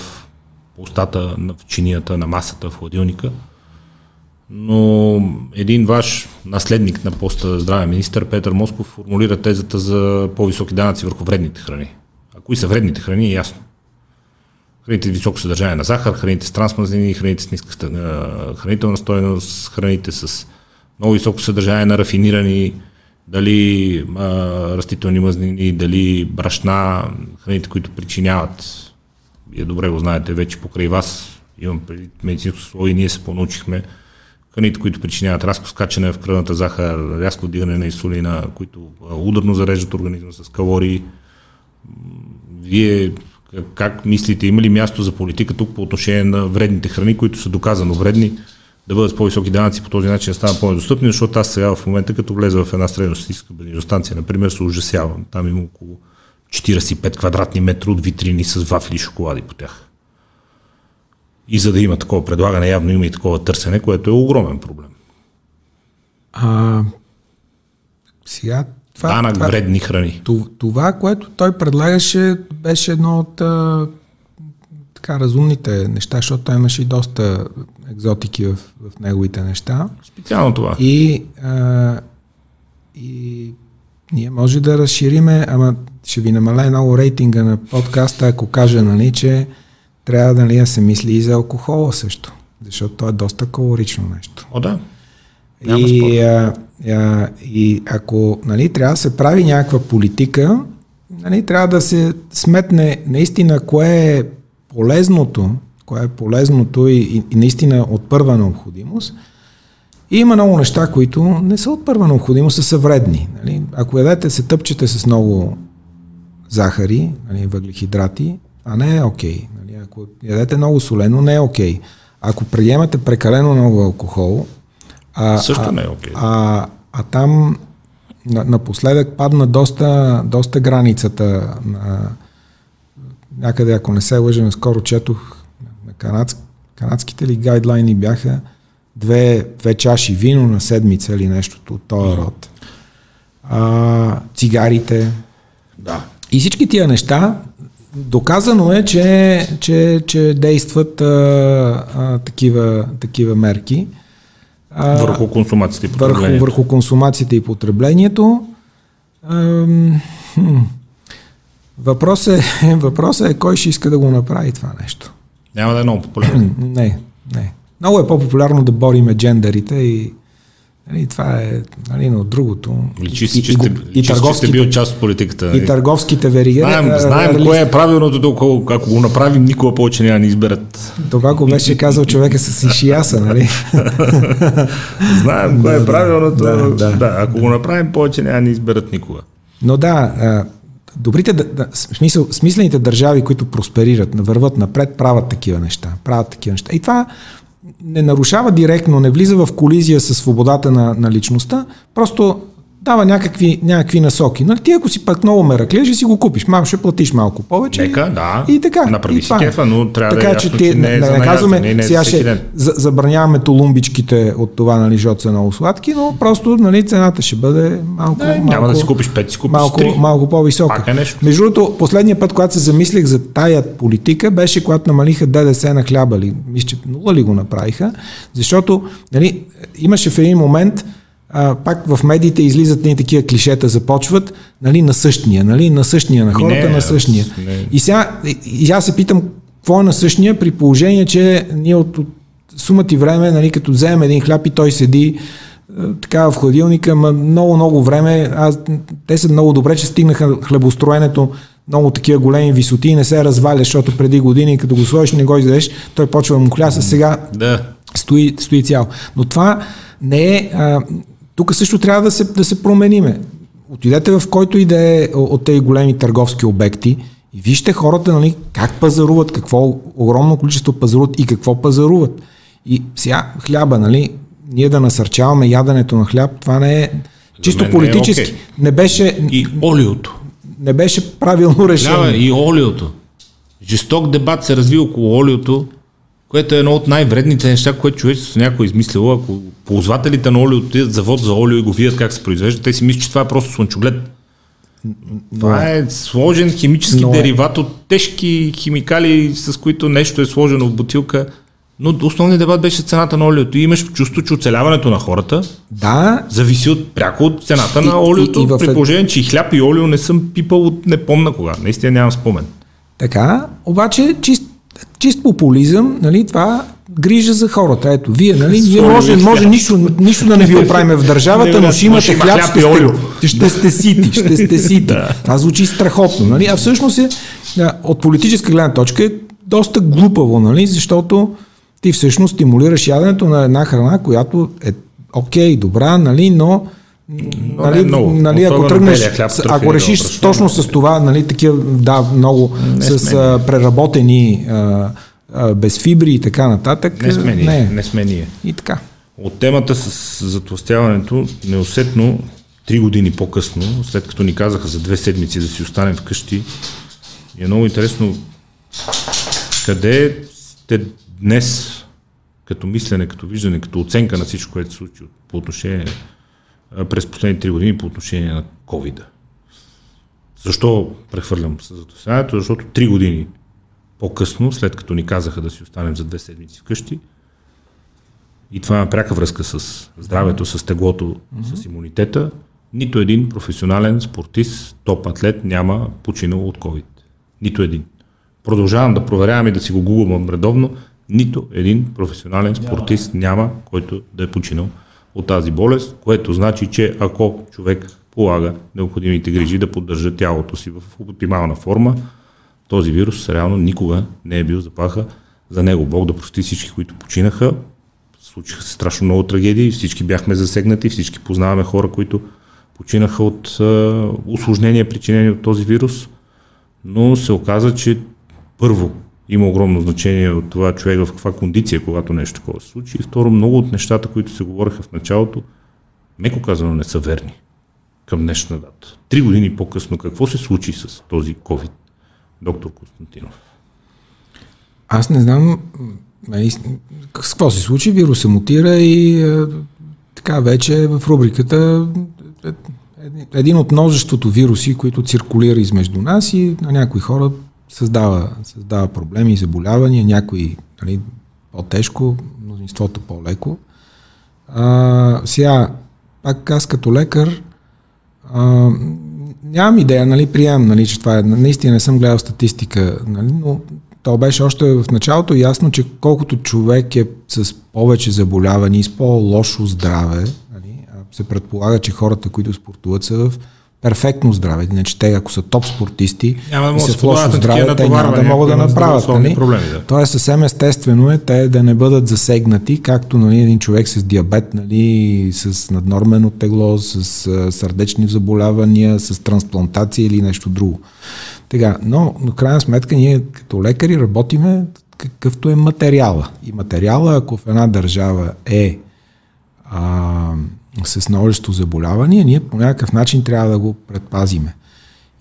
устата, в чинията, на масата, в хладилника – но един ваш наследник на поста здравен министр, Петър Москов, формулира тезата за по-високи данъци върху вредните храни. А кои са вредните храни е ясно. Храните с високо съдържание на захар, храните с трансмазнини, храните с ниска хранителна стоеност, храните с много високо съдържание на рафинирани, дали а, растителни мазнини, дали брашна, храните, които причиняват, вие добре го знаете вече покрай вас, имам преди медицинско слово и ние се понаучихме, храните, които причиняват рязко скачане в кръвната захар, рязко вдигане на инсулина, които ударно зареждат организма с калории, Вие как мислите, има ли място за политика тук по отношение на вредните храни, които са доказано вредни, да бъдат с по-високи данъци, по този начин да станат по-недостъпни, защото аз сега в момента, като влеза в една средностатистическа бензиностанция, например, се ужасявам. Там има около 45 квадратни метра от витрини с вафли и шоколади по тях. И за да има такова предлагане, явно има и такова търсене, което е огромен проблем. А, сега това, Данък това, вредни храни. Това, което той предлагаше, беше едно от а, така разумните неща, защото той имаше и доста екзотики в, в неговите неща. Специално това. И, а, и ние може да разшириме, ама ще ви намаля много рейтинга на подкаста, ако кажа, нали, че трябва нали, да се мисли и за алкохола също, защото то е доста калорично нещо. О, да. Няма и, а, а, и ако нали, трябва да се прави някаква политика, нали, трябва да се сметне наистина кое е полезното, кое е полезното и, и, и наистина от първа необходимост. И има много неща, които не са от първа необходимост, а са вредни. Нали? Ако ядете, се тъпчете с много захари, нали, въглехидрати, а не е окей. Okay. Ако ядете много солено, не е окей. Okay. Ако приемате прекалено много алкохол, а, Също не е окей. Okay. А, а, а там на, напоследък падна доста, доста границата на някъде, ако не се лъжа, скоро четох на канадск, канадските ли гайдлайни бяха две, две чаши вино на седмица или нещо от този род. А, цигарите. Да. И всички тия неща, доказано е, че, че, че действат а, а, такива, такива мерки. А, върху консумацията и потреблението. Върху, върху консумацията и потреблението. А, хм. Въпросът е, въпросът е кой ще иска да го направи това нещо. Няма да е много популярно. не, не. Много е по-популярно да бориме джендерите и Нали, това е нали, от другото. Личи си, че, сте, и, че сте бил част от политиката. Нали? И търговските вериги. Знаем, знаем а, кое е правилното, докато ако го направим, никога повече няма да ни изберат. Това го беше казал човека с Ишияса, нали? знаем кое е правилното. Да, да. да, ако го направим, повече няма да ни изберат никога. Но да, добрите, да, смисъл, смислените държави, които просперират, върват напред, правят такива неща. Правят такива неща. И това не нарушава директно, не влиза в колизия с свободата на, на личността, просто дава някакви, някакви насоки. Нали, ти ако си пък много меракле, ще си го купиш. Мам, ще платиш малко повече. Нека, да. И така. Направи си кефа, но трябва така, да е че, ясно, че не, е не, не казваме, не, не сега ще забраняваме толумбичките от това, нали, защото са много сладки, но просто нали, цената ще бъде малко, не, малко няма да си купиш 5, си купиш малко, 3. малко по-висока. Е нещо. Между другото, последния път, когато се замислих за тая политика, беше когато намалиха ДДС на хляба. Ли. Мисля, че нула ли го направиха, защото нали, имаше в един момент а, пак в медиите излизат ни такива клишета, започват нали, на същия, нали, на същия, на хората не, на същия. Не. И сега и аз се питам, какво е на същия, при положение, че ние от, от сумата и време, нали, като вземем един хляб и той седи така в хладилника, ма много, много време, аз, те са много добре, че стигнаха хлебостроенето много такива големи висоти и не се разваля, защото преди години, като го сложиш, не го издадеш, той почва да му хляса, сега да. стои, стои цял. Но това не е, а, тук също трябва да се, да се промениме. Отидете в който и да е от тези големи търговски обекти и вижте хората нали, как пазаруват, какво огромно количество пазаруват и какво пазаруват. И сега хляба, нали, ние да насърчаваме яденето на хляб, това не е чисто не политически. Не, е okay. не беше... И олиото. Не беше правилно решение. Да, и олиото. Жесток дебат се разви около олиото което е едно от най-вредните неща, което човечеството някой е измислило. Ако ползвателите на олио отидат завод за олио и го видят как се произвежда, те си мислят, че това е просто слънчоглед. Това е сложен химически но... Е- дериват от тежки химикали, с които нещо е сложено в бутилка. Но основният дебат беше цената на олиото. И имаш чувство, че оцеляването на хората да. зависи от пряко от цената и, на олиото, и, и в... при положение, че и хляб и олио не съм пипал от не помна кога. Наистина нямам спомен. Така, обаче чист чист популизъм, нали, това грижа за хората. Ето, вие, нали, ние може, може нищо, нищо да не ви оправим в държавата, но ще имате хляб, ще сте, ще сте сити, ще сте сити. Това звучи страхотно, нали, а всъщност е, от политическа гледна точка е доста глупаво, нали, защото ти всъщност стимулираш яденето на една храна, която е окей, добра, нали, но нали, много. нали, ако тръгнеш, хляб, ако решиш да точно с това, нали, такива, да, много не с а, преработени а, а, без фибри и така нататък. Не сме ние. Не, не сме ние. И така. От темата с затластяването, неусетно, три години по-късно, след като ни казаха за две седмици да си останем вкъщи, е много интересно къде сте днес като мислене, като виждане, като оценка на всичко, което се случи по отношение през последните три години по отношение на covid Защо прехвърлям с? Защото три години по-късно, след като ни казаха да си останем за две седмици вкъщи, и това има пряка връзка с здравето, с теглото, mm-hmm. с имунитета, нито един професионален спортист, топ атлет няма починал от COVID. Нито един. Продължавам да проверявам и да си го гугълвам редовно. Нито един професионален спортист няма, който да е починал от тази болест, което значи, че ако човек полага необходимите грижи да поддържа тялото си в оптимална форма, този вирус реално никога не е бил заплаха за него. Бог да прости всички, които починаха. Случиха се страшно много трагедии, всички бяхме засегнати, всички познаваме хора, които починаха от осложнения, причинени от този вирус, но се оказа, че първо има огромно значение от това човек в каква кондиция, когато нещо такова се случи. И второ, много от нещата, които се говореха в началото, меко казано не са верни към днешна дата. Три години по-късно, какво се случи с този COVID, доктор Константинов? Аз не знам какво се случи. Вируса мутира и е, така вече е в рубриката е, един от множеството вируси, които циркулира измежду нас и на някои хора създава, създава проблеми и заболявания, някои нали, по-тежко, мнозинството по-леко. А, сега, пак аз като лекар а, нямам идея, нали, приемам, нали, че това е, наистина не съм гледал статистика, нали, но то беше още в началото ясно, че колкото човек е с повече заболявания и с по-лошо здраве, нали, се предполага, че хората, които спортуват са в перфектно здраве. Иначе те, ако са топ спортисти няма да и са в лошо здраве, те няма да могат да направят. Нали? Проблеми, да. То е съвсем естествено е те да не бъдат засегнати, както нали, един човек с диабет, нали, с наднормено тегло, с а, сърдечни заболявания, с трансплантация или нещо друго. Тега, но, на крайна сметка, ние като лекари работиме какъвто е материала. И материала, ако в една държава е а, с множество заболявания, ние по някакъв начин трябва да го предпазиме.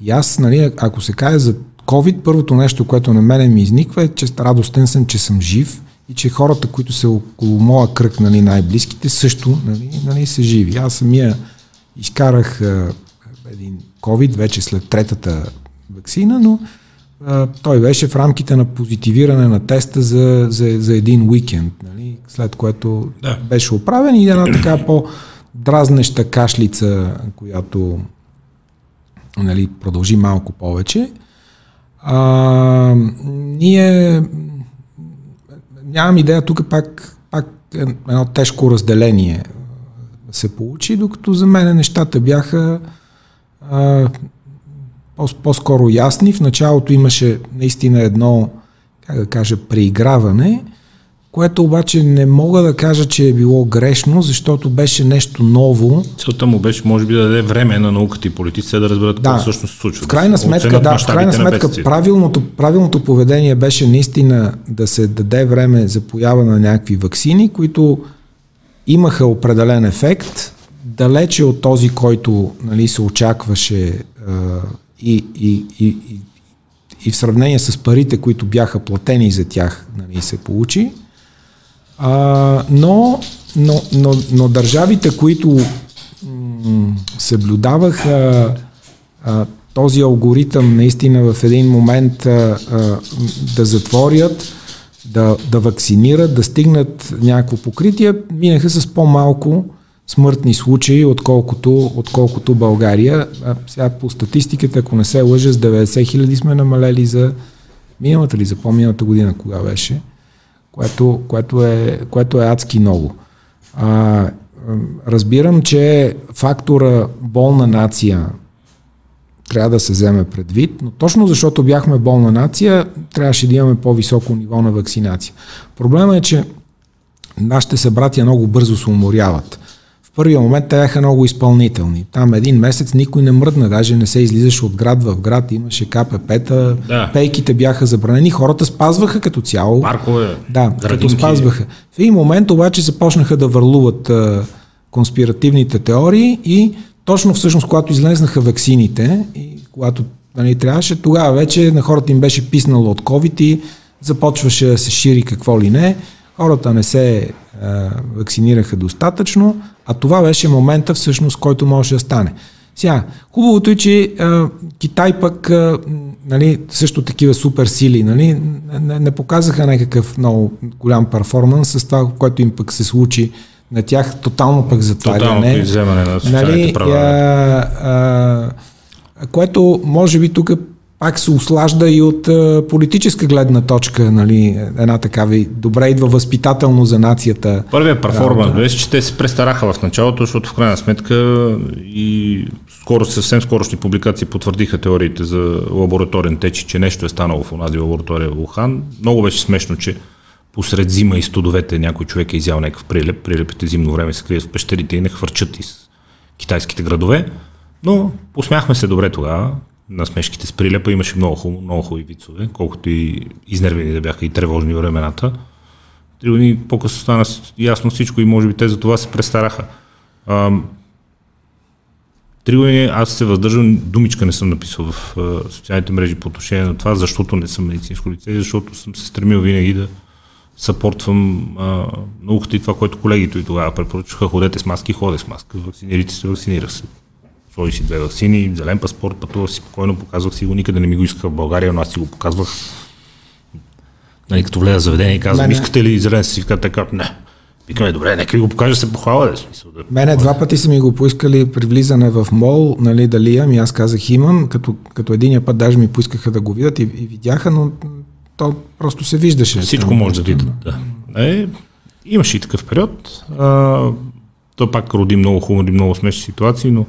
И аз, нали, ако се каже за COVID, първото нещо, което на мене ми изниква е, че радостен съм, че съм жив и че хората, които са около моя кръг, нали, най-близките, също нали, нали, са живи. Аз самия изкарах а, един COVID вече след третата вакцина, но а, той беше в рамките на позитивиране на теста за, за, за един уикенд, нали, след което да. беше оправен и една така по- дразнеща кашлица, която нали, продължи малко повече. А, ние нямам идея, тук пак, пак едно тежко разделение се получи, докато за мен нещата бяха а, по-скоро ясни. В началото имаше наистина едно, как да кажа, преиграване – което обаче не мога да кажа, че е било грешно, защото беше нещо ново. Целта му беше, може би, да даде време на науката и политиците да разберат да, какво всъщност се случва. В крайна сметка, да, в крайна сметка правилното, правилното поведение беше наистина да се даде време за поява на някакви вакцини, които имаха определен ефект, далече от този, който нали, се очакваше а, и, и, и, и, и в сравнение с парите, които бяха платени за тях, нали, се получи. А, но, но, но, но държавите, които м- съблюдаваха а, този алгоритъм наистина в един момент а, а, да затворят, да, да вакцинират, да стигнат някакво покритие, минаха с по-малко смъртни случаи, отколкото, отколкото България. А сега по статистиката, ако не се лъжа, с 90 хиляди сме намалели за миналата ли, за по-миналата година, кога беше което, което, е, което е адски много. А, разбирам, че фактора болна нация трябва да се вземе предвид, но точно защото бяхме болна нация, трябваше да имаме по-високо ниво на вакцинация. Проблема е, че нашите събратия много бързо се уморяват. Първия момент те бяха много изпълнителни. Там един месец никой не мръдна, даже не се излизаше от град в град, имаше КПП-та, да. пейките бяха забранени, хората спазваха като цяло. Паркове, Да, градинки. като спазваха. В един момент обаче започнаха да върлуват а, конспиративните теории и точно всъщност, когато излезнаха ваксините и когато нали, трябваше, тогава вече на хората им беше писнало от COVID и започваше да се шири какво ли не. Хората не се а, вакцинираха достатъчно, а това беше момента всъщност, който може да стане. Сега, хубавото е, че а, Китай пък а, нали, също такива супер сили нали, не, не показаха някакъв много голям перформанс с това, което им пък се случи на тях, тотално пък затваряне. Тотално изземане на нали, права. А, а, което може би тук пак се услажда и от а, политическа гледна точка, нали, една такава добре идва възпитателно за нацията. Първият перформанс беше, че те се престараха в началото, защото в крайна сметка и скоро, съвсем скорошни публикации потвърдиха теориите за лабораторен течи, че нещо е станало в онази лаборатория в Ухан. Много беше смешно, че посред зима и студовете някой човек е изял някакъв прилеп. Прилепите зимно време се крият в пещерите и не хвърчат из китайските градове. Но посмяхме се добре тогава на смешките с прилепа имаше много, хубаво, много хубави вицове, колкото и изнервени да бяха и тревожни времената. Три години по-късно стана ясно всичко и може би те за това се престараха. Три години аз се въздържам, думичка не съм написал в социалните мрежи по отношение на това, защото не съм медицинско лице, защото съм се стремил винаги да съпортвам а, науката и това, което колегите и тогава препоръчаха, ходете с маски, ходете с маска, вакцинирайте се, вакцинирах се сложи си две вакцини, зелен паспорт, пътувах си спокойно, показвах си го, никъде не ми го искаха в България, но аз си го показвах. Нали, като влезе в заведение и казвам, искате ли зелен сертификат, така, не. Викаме, добре, нека ви го покажа, се похвала. Да, смисъл, да Мене два пъти са ми го поискали при влизане в мол, нали, дали имам, и аз казах имам, като, като единия път даже ми поискаха да го видят и, и видяха, но то просто се виждаше. Всичко там, може да видят, да. Е, имаше и такъв период. А, то пак роди много хубави, много смешни ситуации, но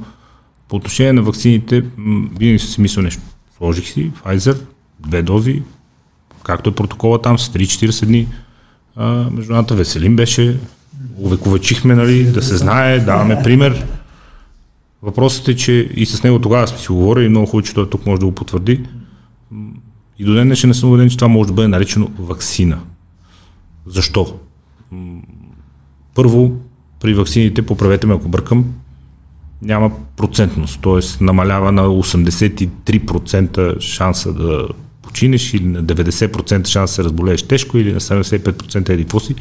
по отношение на вакцините, винаги съм си мислил нещо. Сложих си Pfizer, две дози, както е протокола там, с 3-40 дни. А, междуната Веселин беше, увековечихме, нали, да се знае, даваме пример. Въпросът е, че и с него тогава сме си говорили, и много хубаво, че той тук може да го потвърди. И до ден не съм убеден, че това може да бъде наречено вакцина. Защо? Първо, при вакцините, поправете ме ако бъркам, няма процентност, т.е. намалява на 83% шанса да починеш или на 90% шанс да се разболееш тежко или на 75% еди какво си.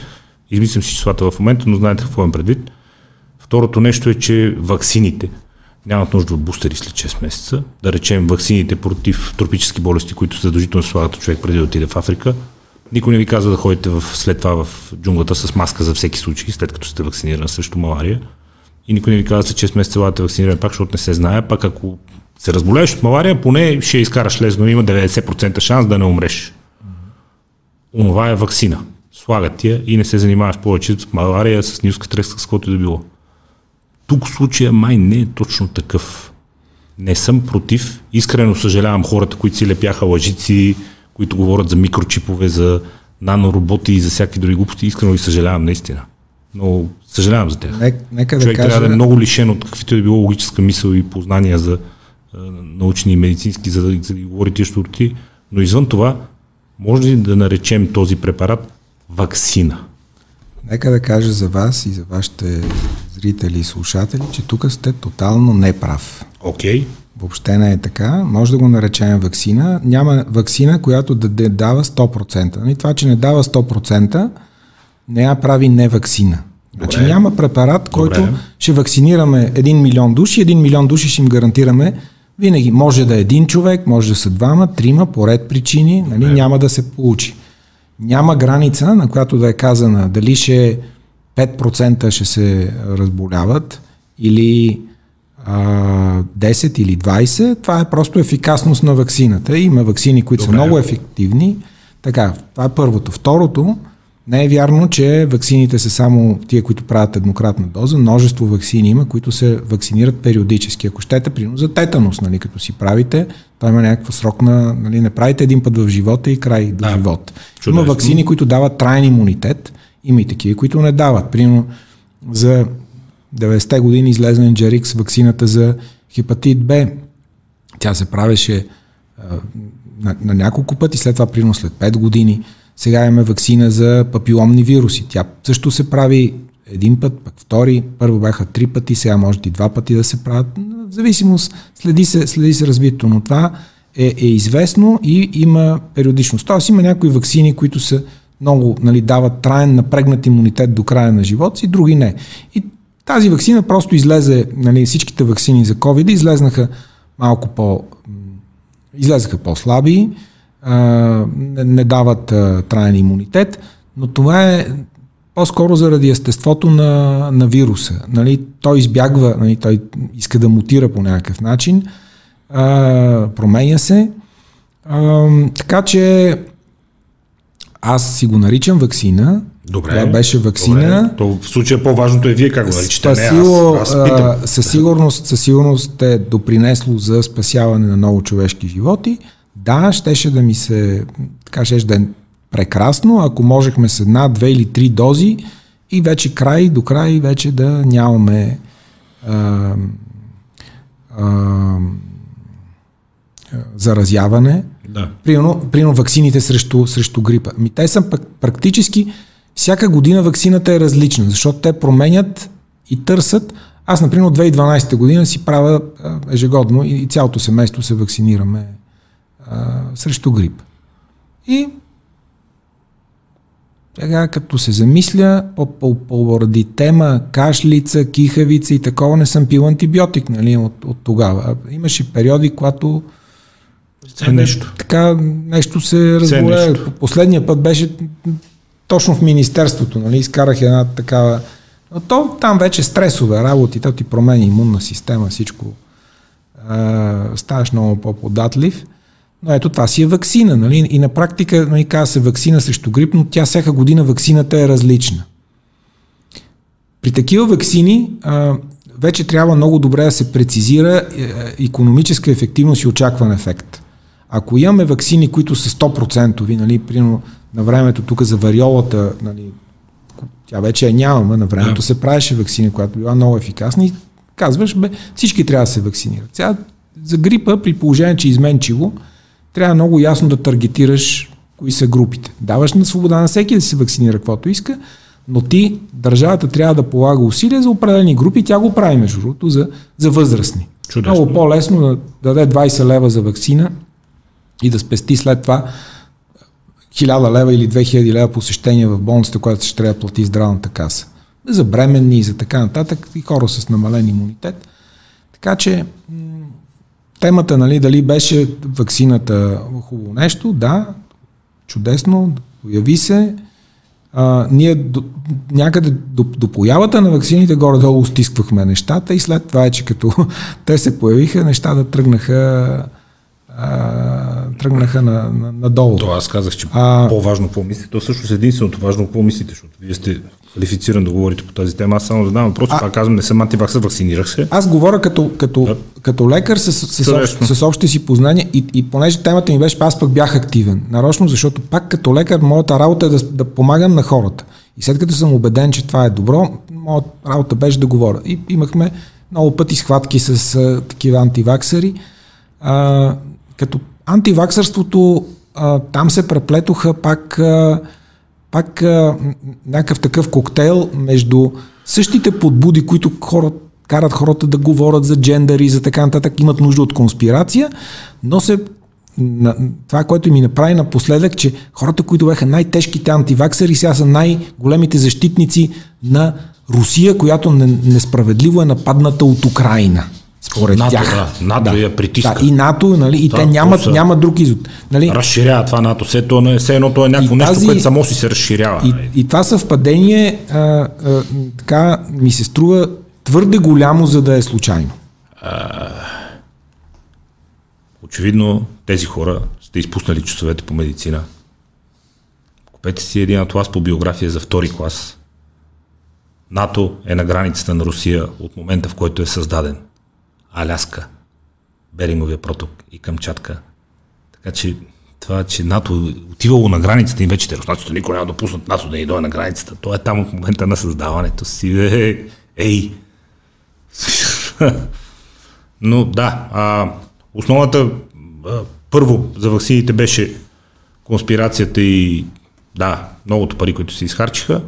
Измислям си числата в момента, но знаете какво имам предвид. Второто нещо е, че ваксините нямат нужда от бустери след 6 месеца. Да речем ваксините против тропически болести, които задължително слагат човек преди да отиде в Африка. Никой не ви казва да ходите в, след това в джунглата с маска за всеки случай, след като сте вакцинирани срещу малария и никой не ви казва, че 6 месеца ладите вакциниране пак, защото не се знае. Пак ако се разболееш от малария, поне ще изкараш лесно, има 90% шанс да не умреш. Онова е вакцина. Слагат тия и не се занимаваш повече с малария, с ниска треска, с каквото и да било. Тук случая май не е точно такъв. Не съм против. Искрено съжалявам хората, които си лепяха лъжици, които говорят за микрочипове, за нанороботи и за всякакви други глупости. Искрено и съжалявам наистина. Но съжалявам за тях. Нека, нека Човек да кажа... трябва да е много лишен от каквито е било логическа мисъл и познания за а, научни и медицински, за да, за да говори тия штурти. Но извън това, може ли да наречем този препарат вакцина? Нека да кажа за вас и за вашите зрители и слушатели, че тук сте тотално неправ. Окей. Okay. Въобще не е така. Може да го наречем вакцина. Няма вакцина, която да дава 100%. Нали, това, че не дава 100%, не я прави не вакцина. Значи няма препарат, който Добре. ще вакцинираме 1 милион души, 1 милион души ще им гарантираме винаги. Може да е един човек, може да са двама, трима, по ред причини, нали, няма да се получи. Няма граница, на която да е казана дали ще 5% ще се разболяват или а, 10 или 20. Това е просто ефикасност на вакцината. Има вакцини, които Добре. са много ефективни. Така, това е първото. Второто, не е вярно, че ваксините са само тия, които правят еднократна доза. Множество ваксини има, които се вакцинират периодически. Ако щете, примерно за тетанус, нали, като си правите, той има някакъв срок на... Нали, не правите един път в живота и край до да, живот. Има вакцини, които дават траен имунитет. Има и такива, които не дават. Примерно за 90-те години излезе Ngerix, вакцината за хепатит Б. Тя се правеше на, на няколко пъти, след това примерно след 5 години. Сега имаме вакцина за папиломни вируси. Тя също се прави един път, пък втори, първо бяха три пъти, сега може и два пъти да се правят. В зависимост, следи се, следи се развитието, но това е, е известно и има периодичност. Тоест има някои вакцини, които са много, нали, дават траен напрегнат имунитет до края на живота си, други не. И тази вакцина просто излезе, нали, всичките вакцини за COVID излезнаха малко по... излезаха по-слаби, не, не дават траен имунитет, но това е по-скоро заради естеството на, на вируса. Нали, той избягва, нали, той иска да мутира по някакъв начин, а, променя се. А, така че аз си го наричам вакцина. Добре. Това беше вакцина. Добре. То в случая по-важното е вие как го наричате. Спасило, не, аз, аз със, сигурност, със сигурност е допринесло за спасяване на много човешки животи. Да, щеше да ми се, така ще да е прекрасно, ако можехме с една, две или три дози и вече край до край вече да нямаме а, а, заразяване. Да. Примерно, примерно ваксините срещу, срещу грипа. Ми те са пък практически всяка година ваксината е различна, защото те променят и търсят. Аз, например, от 2012 година си правя ежегодно и цялото семейство се вакцинираме а, срещу грип. И сега, като се замисля, поради тема кашлица, кихавица и такова, не съм пил антибиотик нали, от, от тогава. Имаше периоди, когато Все нещо. Така нещо се разболее. Последния път беше точно в Министерството. Нали? Изкарах една такава... Но то там вече стресове работи, то ти промени имунна система, всичко. А, ставаш много по-податлив. Но ето това си е вакцина. Нали? И на практика нали, казва се вакцина срещу грип, но тя всяка година вакцината е различна. При такива вакцини а, вече трябва много добре да се прецизира економическа ефективност и очакван ефект. Ако имаме вакцини, които са 100%, нали, примерно на времето тук за вариолата, нали, тя вече я нямаме, на времето yeah. се правеше вакцина, която била много ефикасна и казваш, бе, всички трябва да се вакцинират. Сега за грипа, при положение, че изменчиво, трябва много ясно да таргетираш кои са групите. Даваш на свобода на всеки да се вакцинира каквото иска, но ти, държавата трябва да полага усилия за определени групи, тя го прави между другото за, за възрастни. Чудесно. Много по-лесно да даде 20 лева за вакцина и да спести след това 1000 лева или 2000 лева посещение в болницата, която ще трябва да плати здравната каса. За бременни и за така нататък и хора с намален имунитет. Така че темата, нали, дали беше вакцината хубаво нещо, да, чудесно, появи се. А, ние до, някъде до, до появата на вакцините горе-долу стисквахме нещата и след това е, че като те се появиха, нещата тръгнаха тръгнаха на, на, надолу. То аз казах, че а, по-важно какво мислите. То също е единственото важно какво мислите, защото вие сте квалифициран да говорите по тази тема. Аз само задавам въпрос, това казвам, не съм антиваксър, вакцинирах се. Аз говоря като, като, да. като лекар с, с, с, общ, с общите си познания и, и понеже темата ми беше, аз пък бях активен. Нарочно, защото пак като лекар моята работа е да, да помагам на хората. И след като съм убеден, че това е добро, моята работа беше да говоря. И имахме много пъти схватки с а, такива антиваксари. А, като антиваксърството, там се преплетоха пак, пак някакъв такъв коктейл между същите подбуди, които хора, карат хората да говорят за джендър и за така нататък, имат нужда от конспирация, но се на, това, което ми направи напоследък, че хората, които бяха най-тежките антиваксъри, сега са най-големите защитници на Русия, която несправедливо е нападната от Украина според НАТО, тях. Да, НАТО да. я притиска. Да, и НАТО, нали, и да, те нямат, са... нямат друг извод. Нали? Разширява това НАТО, все, то все едно то е някакво и нещо, тази, което само си се разширява. И, и това съвпадение а, а, така ми се струва твърде голямо, за да е случайно. А, очевидно тези хора сте изпуснали часовете по медицина. Купете си един атлас по биография за втори клас. НАТО е на границата на Русия от момента, в който е създаден. Аляска, Беринговия проток и Камчатка. Така че това, че НАТО отивало на границата и вече руснаците никога няма допуснат НАТО да ни дойде на границата. То е там от момента на създаването си. Е, ей, Но да, а, основната а, първо за ваксините беше конспирацията и да, многото пари, които се изхарчиха.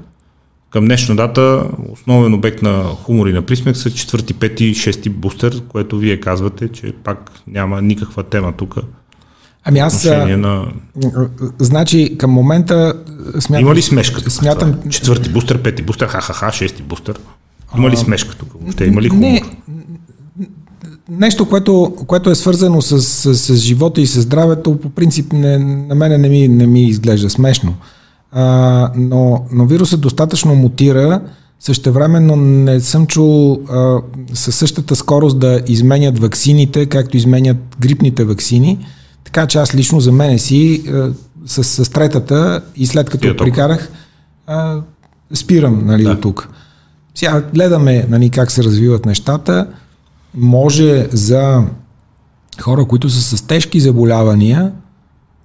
Към днешна дата основен обект на хумор и на присмех са четвърти, пети, шести бустер, което вие казвате, че пак няма никаква тема тук. Ами аз. На... Значи, към момента. Смятам, Има ли смешка? Смятам. Това? Четвърти бустер, пети бустер, ха-ха-ха, шести бустер. Има ли смешка тук? Въобще има ли хумор? Не, нещо, което, което е свързано с, с, с живота и с здравето, по принцип не, на мене не ми, не ми изглежда смешно. А, но, но вирусът достатъчно мутира, Същевременно не съм чул а, със същата скорост да изменят ваксините, както изменят грипните ваксини. Така че аз лично за мене си а, с, с третата и след като прикарах, а, спирам нали, да. от тук. Сега гледаме нали, как се развиват нещата. Може за хора, които са с тежки заболявания,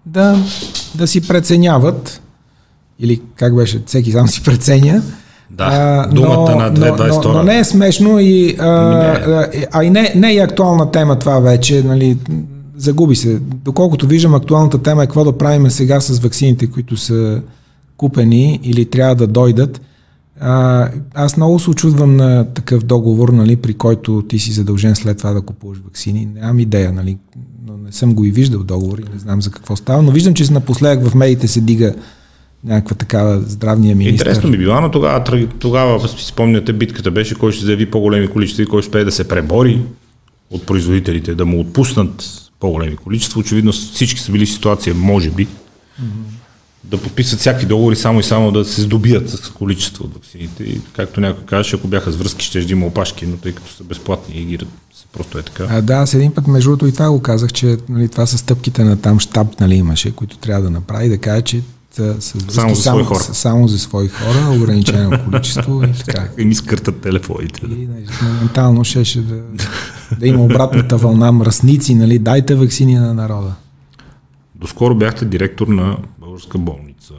да, да си преценяват, или как беше, всеки сам си преценя, да, а, думата но, на 2.22. Но, но, но не е смешно и, а, а, а и не, не е актуална тема това вече, нали, загуби се. Доколкото виждам, актуалната тема е какво да правим сега с ваксините, които са купени или трябва да дойдат. А, аз много се очудвам на такъв договор, нали, при който ти си задължен след това да купуваш вакцини. Нямам идея, нали, но не съм го и виждал договор и не знам за какво става, но виждам, че напоследък в медиите се дига някаква такава здравния министр. Интересно ми било, но тогава, тогава си спомняте, битката беше кой ще заяви по-големи количества и кой ще успее да се пребори от производителите, да му отпуснат по-големи количества. Очевидно всички са били в ситуация, може би, mm-hmm да подписат всякакви договори само и само да се здобият с количество от вакцините. И както някой каже, ако бяха с връзки, ще има опашки, но тъй като са безплатни и ги просто е така. А, да, с един път, между другото, и това го казах, че нали, това са стъпките на там щаб, нали, имаше, които трябва да направи, да каже, че с само за само, хора. Само за свои хора, ограничено количество и така. И ми скъртат телефоните. И нали, моментално щеше да, да има обратната вълна мръсници, нали, дайте вакцини на народа. Доскоро бяхте директор на българска болница.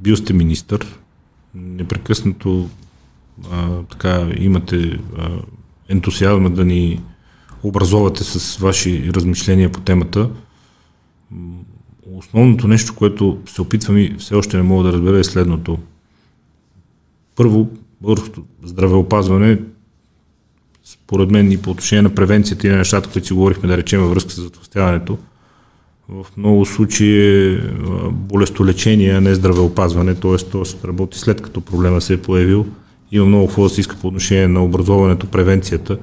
Бил сте министър, непрекъснато а, така имате а, ентусиазма да ни образовате с ваши размишления по темата. Основното нещо, което се опитвам и все още не мога да разбера е следното. Първо, българското здравеопазване, според мен и по отношение на превенцията и на нещата, които си говорихме, да речем във връзка с затластяването, в много случаи е болестолечение, а не здравеопазване, т.е. т.е. работи след като проблема се е появил. Има много какво да се иска по отношение на образоването, превенцията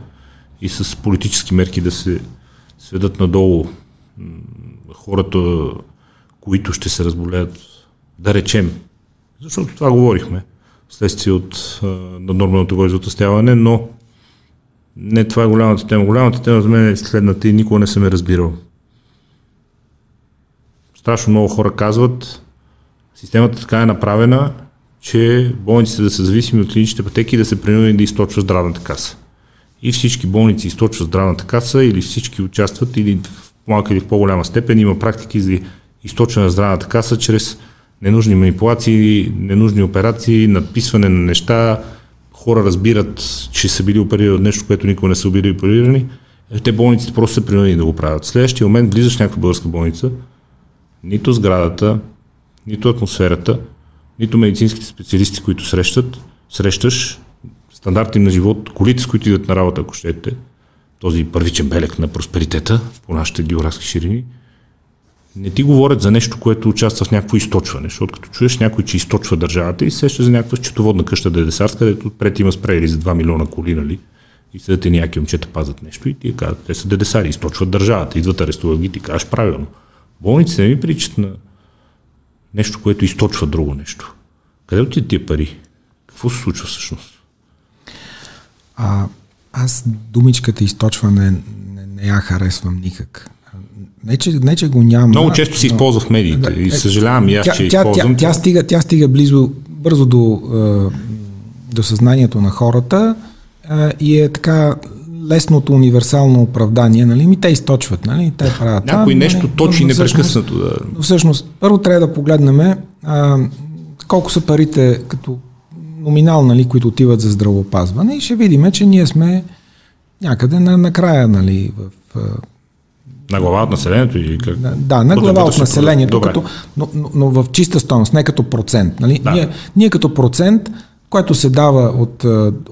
и с политически мерки да се сведат надолу хората, които ще се разболеят, да речем. Защото това говорихме, следствие от наднорменото възотъстяване, но не това е голямата тема. Голямата тема за мен е следната и никога не съм я разбирал. Страшно много хора казват, системата така е направена, че болниците да са зависими от клиничните пътеки и да се принудени да източва здравната каса. И всички болници източват здравната каса или всички участват или в малка или в по-голяма степен има практики за източване на здравната каса чрез ненужни манипулации, ненужни операции, надписване на неща, хора разбират, че са били оперирани от нещо, което никога не са били оперирани, е, те болниците просто са принудени да го правят. В следващия момент влизаш в някаква българска болница, нито сградата, нито атмосферата, нито медицинските специалисти, които срещат, срещаш, стандарти на живот, колите, с които идват на работа, ако щете, този първичен белег на просперитета по нашите географски ширини, не ти говорят за нещо, което участва в някакво източване, защото като чуеш някой, че източва държавата и сеща за някаква счетоводна къща Дедесарска, където пред има спрейли за 2 милиона коли, нали? И седят и някакви момчета пазят нещо и ти казват, те са дедесари, източват държавата, идват арестуват ги, ти кажеш правилно. Болниците не ми причат на нещо, което източва друго нещо. Къде отиват тия пари? Какво се случва всъщност? А, аз думичката източване не, не я харесвам никак. Не че, не, че го няма. Много често се използва в медиите да, и съжалявам и аз, тя, че тя, използвам. Тя, тя, стига, тя стига близо, бързо до, до съзнанието на хората и е така лесното универсално оправдание, нали? Ми те източват, нали? Те правят Някой нещо нали? точи непрекъснато. Да. Но всъщност, първо трябва да погледнем а, колко са парите като номинал, нали, които отиват за здравеопазване и ще видим, че ние сме някъде на, накрая, нали, в на глава от населението или как? Да, на глава от населението, като, но, но, но в чиста стойност, не като процент. Нали? Да. Ние, ние като процент, което се дава от,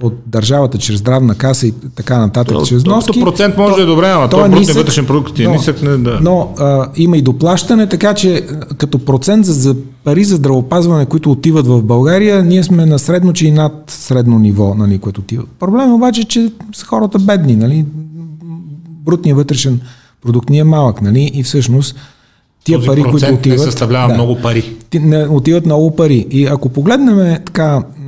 от държавата чрез здравна каса и така нататък, то, чрез вноски. То, процент може то, да е добре, но то е нисък, вътрешен продукт е нисък. Не, да. Но а, има и доплащане, така че като процент за, за пари за здравеопазване, които отиват в България, ние сме на средно, че и над средно ниво, нали, което отива. Проблем е обаче, че са хората бедни, нали? брутният вътрешен продукт ни е малък, нали? И всъщност тия Този пари, които отиват... не съставлява да, много пари. Не, отиват много пари. И ако погледнем така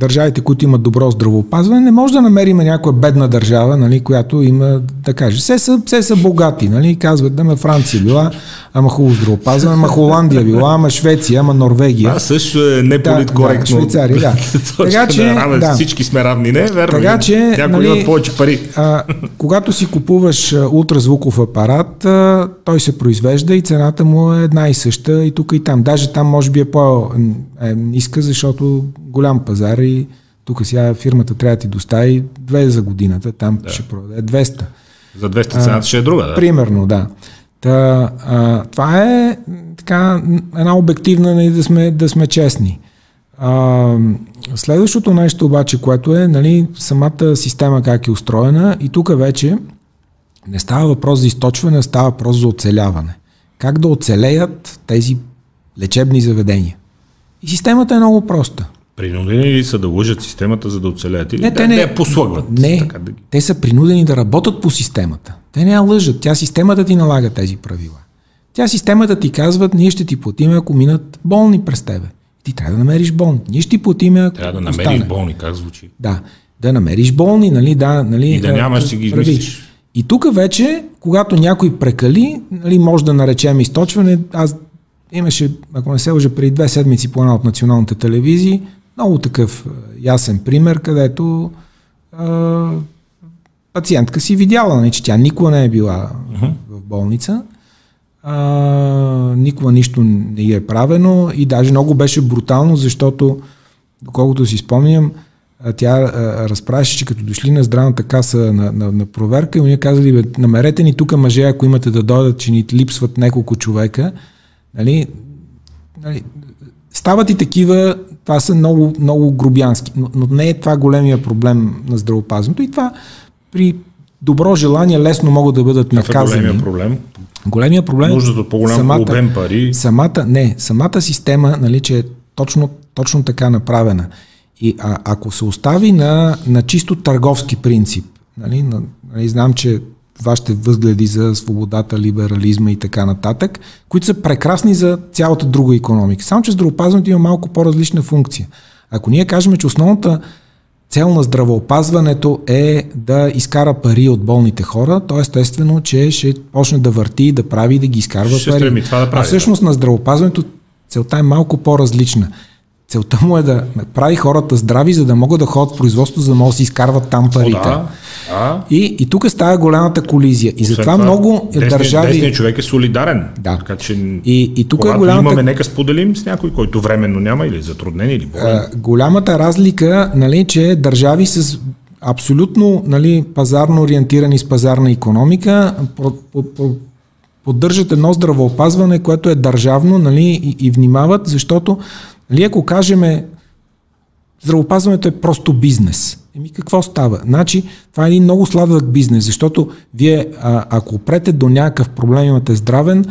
държавите, които имат добро здравеопазване, не може да намерим някоя бедна държава, нали, която има, да каже, все са, все са богати, нали, казват, да ме Франция била, ама хубаво здравеопазване, ама Холандия била, ама Швеция, ама Норвегия. А също е неполиткоректно. Да, Швейцария, да. така, че, да, да. Всички сме равни, не, верно. Така, че, Някои нали, имат повече пари. А, когато си купуваш ултразвуков апарат, а, той се произвежда и цената му е една и съща и тук и там. Даже там може би е по-ниска, защото голям пазар и тук сега фирмата трябва да ти достави две за годината, там да. ще продаде 200. За 200 цената ще е друга, да? Примерно, да. Та, а, това е така една обективна, нали, да сме, да сме честни. А, следващото нещо обаче, което е нали, самата система как е устроена и тук вече не става въпрос за източване, става въпрос за оцеляване. Как да оцелеят тези лечебни заведения. И системата е много проста. Принудени ли са да лъжат системата, за да оцелят? Или не, да, те не, да я послъгват? Не, така, да... те са принудени да работят по системата. Те не я лъжат. Тя системата ти налага тези правила. Тя системата ти казва, ние ще ти платим, ако минат болни през тебе. Ти трябва да намериш болни. Ние ще ти платим, ако Трябва да намериш остане. болни, как звучи? Да, да намериш болни, нали, да, нали. И да, нямаш, си ги измислиш. И тук вече, когато някой прекали, нали, може да наречем източване, аз имаше, ако не се лъжа, преди две седмици по една от националните телевизии, много такъв ясен пример, където а, пациентка си видяла, нали, че тя никога не е била uh-huh. в болница, а, никога нищо не е правено и даже много беше брутално, защото, доколкото си спомням, тя а, разправяше, че като дошли на здравната каса на, на, на проверка и ние казали, бе, намерете ни тук мъже, ако имате да дойдат, че ни липсват няколко човека. Нали, нали, стават и такива това са много, много грубянски. Но, но не е това големия проблем на здравеопазването. И това при добро желание лесно могат да бъдат наказани. Е големия проблем? Големия проблем Нуждата по-голям самата, обем пари. Самата, не, самата система, нали, че е точно, точно така направена. И а, ако се остави на, на чисто търговски принцип, нали, на, нали, знам, че вашите възгледи за свободата, либерализма и така нататък, които са прекрасни за цялата друга економика. Само, че здравеопазването има малко по-различна функция. Ако ние кажем, че основната цел на здравеопазването е да изкара пари от болните хора, то естествено, че ще почне да върти, да прави, да ги изкарва ще пари. Това да прави, а всъщност да. на здравеопазването целта е малко по-различна. Целта му е да прави хората здрави, за да могат да ходят в производство, за да могат да си изкарват там парите. О, да. А? И, и тук става голямата колизия. И затова това, много десни, държави... Десният човек е солидарен. Да. Така че, и, и тук е голямата... имаме, нека споделим с някой, който временно няма или затруднен или болен. А, голямата разлика, нали, че държави с абсолютно нали, пазарно ориентирани с пазарна економика по, по, по, поддържат едно здравеопазване, което е държавно нали, и, и внимават, защото нали, ако кажеме здравеопазването е просто бизнес. Еми какво става? Значи, това е един много сладък бизнес, защото вие, а, ако опрете до някакъв проблем, имате здравен,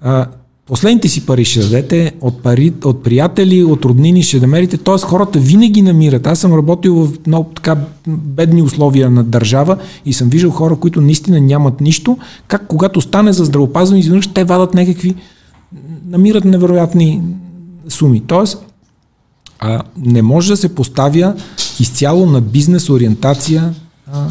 а, последните си пари ще дадете, от, пари, от приятели, от роднини ще намерите, т.е. хората винаги намират. Аз съм работил в много така бедни условия на държава и съм виждал хора, които наистина нямат нищо, как когато стане за здравеопазване, изведнъж те вадат някакви, намират невероятни суми. Тоест, а, не може да се поставя изцяло на бизнес ориентация а,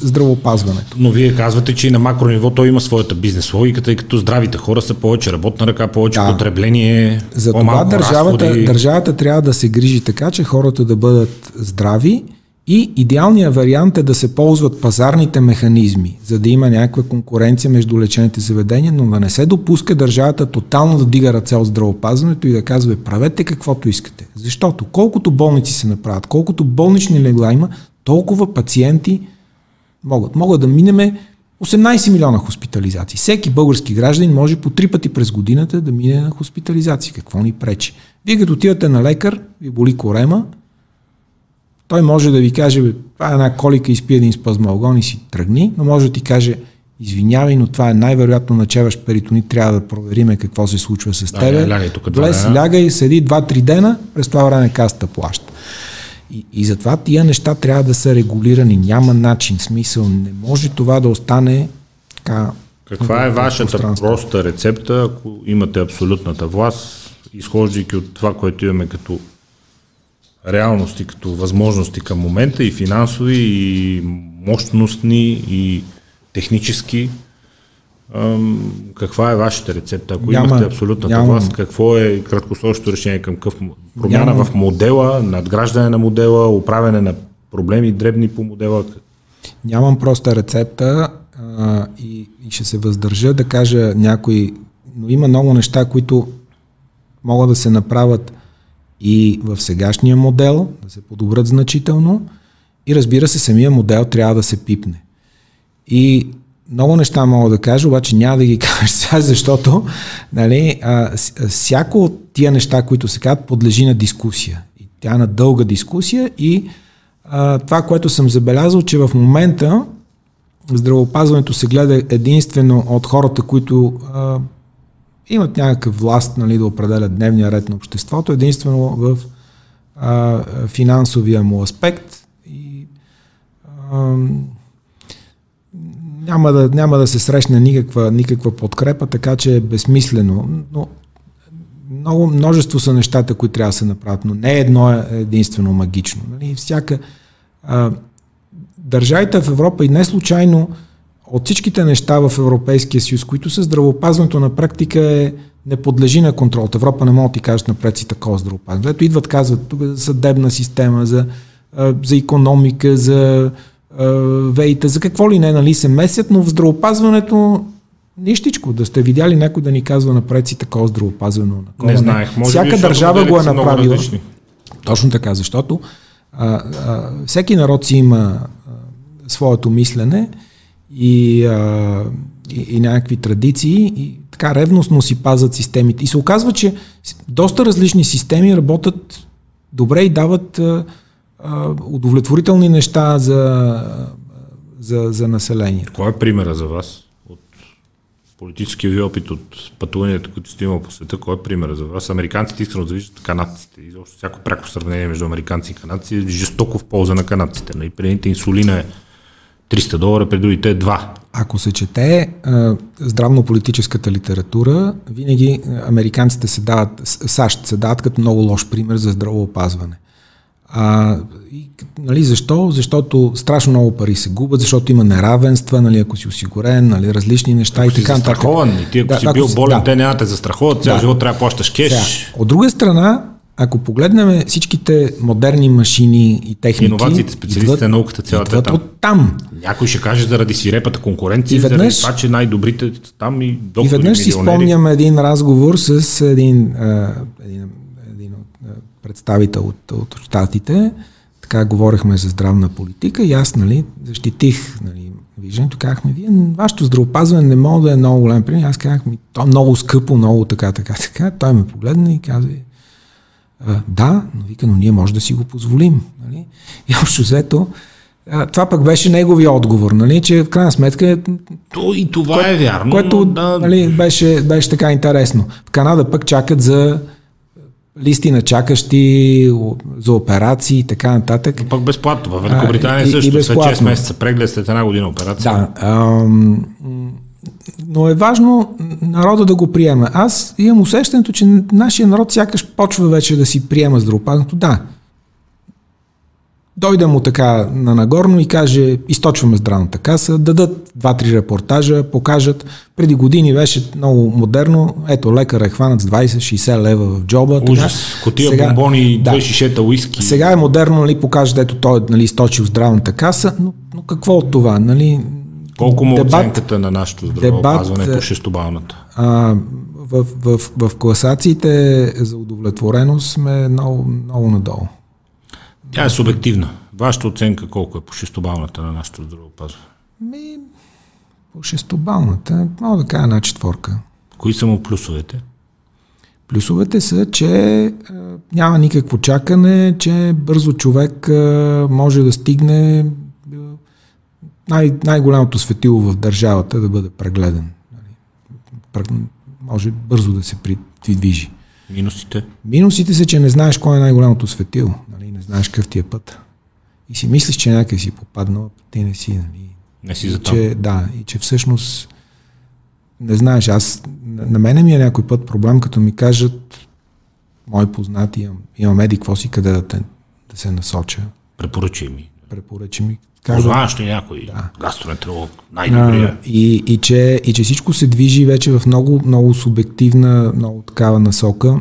здравопазването. Но вие казвате, че и на макро ниво той има своята бизнес логика, тъй като здравите хора са повече работна ръка, повече да. потребление. За това държавата, държавата трябва да се грижи така, че хората да бъдат здрави И идеалният вариант е да се ползват пазарните механизми, за да има някаква конкуренция между лечените заведения, но да не се допуска държавата тотално да дига ръце от здравеопазването и да казва правете каквото искате. Защото колкото болници се направят, колкото болнични легла има, толкова пациенти могат. Могат да минеме 18 милиона хоспитализации. Всеки български гражданин може по три пъти през годината да мине на хоспитализация. Какво ни пречи? Вие като отивате на лекар, ви боли корема, той може да ви каже, това е една колика, изпи един спазмалгон и си тръгни, но може да ти каже, извинявай, но това е най-вероятно начеваш перитонит, трябва да провериме какво се случва с тебе. Да, лягай тук Влез, лягай, седи 2-3 дена, през това време каста плаща. И, и затова тия неща трябва да са регулирани. Няма начин, смисъл. Не може това да остане така. Каква е вашата проста рецепта, ако имате абсолютната власт, изхождайки от това, което имаме като реалности, като възможности към момента и финансови, и мощностни, и технически. каква е вашата рецепта? Ако няма, имате абсолютната няма, власт, какво е краткосрочното решение към къв промяна няма, в модела, надграждане на модела, управяне на проблеми дребни по модела? Нямам проста рецепта а, и, и ще се въздържа да кажа някои, но има много неща, които могат да се направят и в сегашния модел, да се подобрят значително и разбира се, самия модел трябва да се пипне. И много неща мога да кажа, обаче няма да ги кажа сега, защото нали, а, всяко от тия неща, които се казват, подлежи на дискусия. И тя е на дълга дискусия и а, това, което съм забелязал, че в момента здравеопазването се гледа единствено от хората, които а, имат някакъв власт нали, да определят дневния ред на обществото, единствено в а, финансовия му аспект. И, а, няма, да, няма да се срещне никаква, никаква подкрепа, така че е безсмислено. Но много, множество са нещата, които трябва да се направят, но не едно е единствено магично. Нали? Всяка, а, държавите в Европа и не случайно от всичките неща в Европейския съюз, които са здравеопазването на практика е не подлежи на контрол. От Европа не могат да ти кажат напред си такова здравеопазване. Ето идват, казват тук за съдебна система, за, за економика, за вейта, за какво ли не, нали, се месят, но в здравеопазването нищичко. Да сте видяли някой да ни казва напред си такова здравеопазване. Не знаех. Може Всяка би, държава го е направила. Точно така, защото а, а, всеки народ си има а, своето мислене и, а, и, и някакви традиции и така ревностно си пазят системите. И се оказва, че доста различни системи работят добре и дават а, а, удовлетворителни неща за, за, за населението. Кой е примера за вас? От политическия ви опит, от пътуванията, които сте имал по света, кой е примера за вас? Американците искрено завиждат канадците. И всяко пряко сравнение между американци и канадци е жестоко в полза на канадците. И нали, преди инсулина е 300 долара, при другите 2. Ако се чете а, здравно-политическата литература, винаги американците се дават, САЩ се дават като много лош пример за здравоопазване. А, и, нали, защо? Защото страшно много пари се губят, защото има неравенства, нали, ако си осигурен, нали, различни неща ако и така. Ако си застрахован, и ти ако да, си бил болен, да. те няма те застраховат, цял да. живот трябва да плащаш кеш. Сега, от друга страна, ако погледнем всичките модерни машини и техники... Иновациите, специалистите, науката, цялата е там. от там. Някой ще каже заради сирепата конкуренция, и веднъж, заради това, че най-добрите там и доктори, И веднъж си спомням един разговор с един, един, един представител от, от щатите. Така говорихме за здравна политика и аз нали, защитих нали, виждането. Казахме, вие, вашето здравопазване не мога да е много голям пример. Аз казах, то е много скъпо, много така, така, така. Той ме погледна и каза, а, да, но вика, но ние може да си го позволим. Нали? И общо взето, а, това пък беше неговия отговор, нали, че в крайна сметка... То и това кое, е вярно. Което да... нали, беше, беше така интересно. В Канада пък чакат за листи на чакащи за операции и така нататък. Но пък безплатно. В Великобритания също. И, и след 6 месеца преглед след една година операция. Да. Ам, но е важно народа да го приема. Аз имам усещането, че нашия народ сякаш почва вече да си приема здравопазването. Да, дойде му така на Нагорно и каже, източваме здравната каса, дадат два-три репортажа, покажат. Преди години беше много модерно. Ето, лекар е хванат с 20-60 лева в джоба. Ужас. Така. Котия сега, бомбони, да, две шишета уиски. Сега е модерно, нали, покажат, ето той е нали, източил здравната каса, но, но какво от това? Нали, Колко му дебат, оценката на нашето здравеопазване по шестобалната? А, в, в, в, в класациите за удовлетвореност сме много, много надолу. Тя е субективна. Вашата оценка колко е по шестобалната на нашето здравеопазване? Ми, по шестобалната, мога да кажа една четворка. Кои са му плюсовете? Плюсовете са, че а, няма никакво чакане, че бързо човек а, може да стигне най- най-голямото светило в държавата да бъде прегледан. Нали, може бързо да се придвижи. Минусите? Минусите са, че не знаеш кой е най-голямото светило. Нали? Не знаеш какъв ти е път. И си мислиш, че някъде си попаднал, ти не си. Нали? Не си за. Че, да, и че всъщност не знаеш, аз, на мене ми е някой път проблем, като ми кажат мои познати, имам, имам еди, какво си, къде да, те, да се насоча. Препоръчай ми. Препоръчай ми. Познаваш ли някой да. гастроентеролог, най-добрия? И, и, че, и че всичко се движи вече в много, много субективна, много такава насока.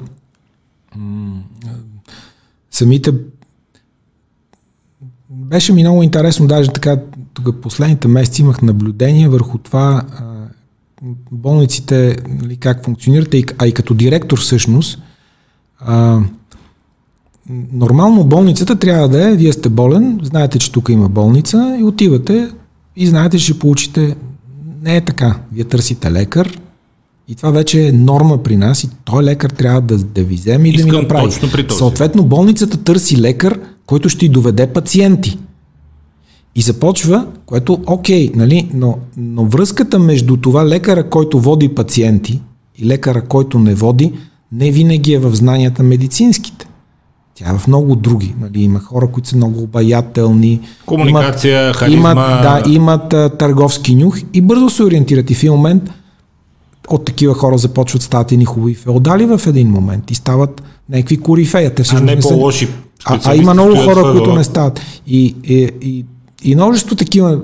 Самите беше ми много интересно, даже така, тук последните месеци имах наблюдение върху това болниците, нали, как функционират, а и като директор всъщност, а, Нормално болницата трябва да е, вие сте болен, знаете, че тук има болница и отивате и знаете, че ще получите. Не е така. Вие търсите лекар и това вече е норма при нас и той лекар трябва да, да ви вземе и Искам да ми направи. Точно при този. Съответно, болницата търси лекар, който ще й доведе пациенти. И започва, което окей, нали, но, но връзката между това лекара, който води пациенти и лекара, който не води, не винаги е в знанията медицинските. Тя е в много други. Нали, има хора, които са много обаятелни. Комуникация, имат, харизма. Имат, да, имат а, търговски нюх и бързо се ориентират. И в един момент от такива хора започват стават едни хубави феодали в един момент и стават някакви корифея. Те всъщност а не, не по-лоши а, а има много хора, които не стават. И, и, и, и множество такива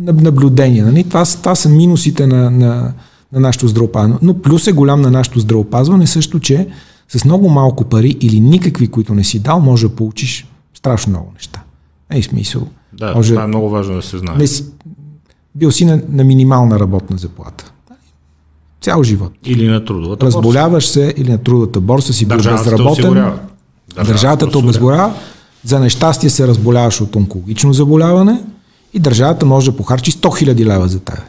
наблюдения. Нали? Това, това са минусите на, на, на нашето здравеопазване. Но плюс е голям на нашето здравеопазване също, че с много малко пари или никакви, които не си дал, може да получиш страшно много неща. Ей, смисъл. Да, може, това е много важно да се знае. Не, бил си на, на минимална работна заплата. Цял живот. Или на трудовата Разболяваш борса. се или на трудовата борса си бил безработен. Държавата, държавата те обезгорява. За нещастие се разболяваш от онкологично заболяване и държавата може да похарчи 100 000 лева за тебе.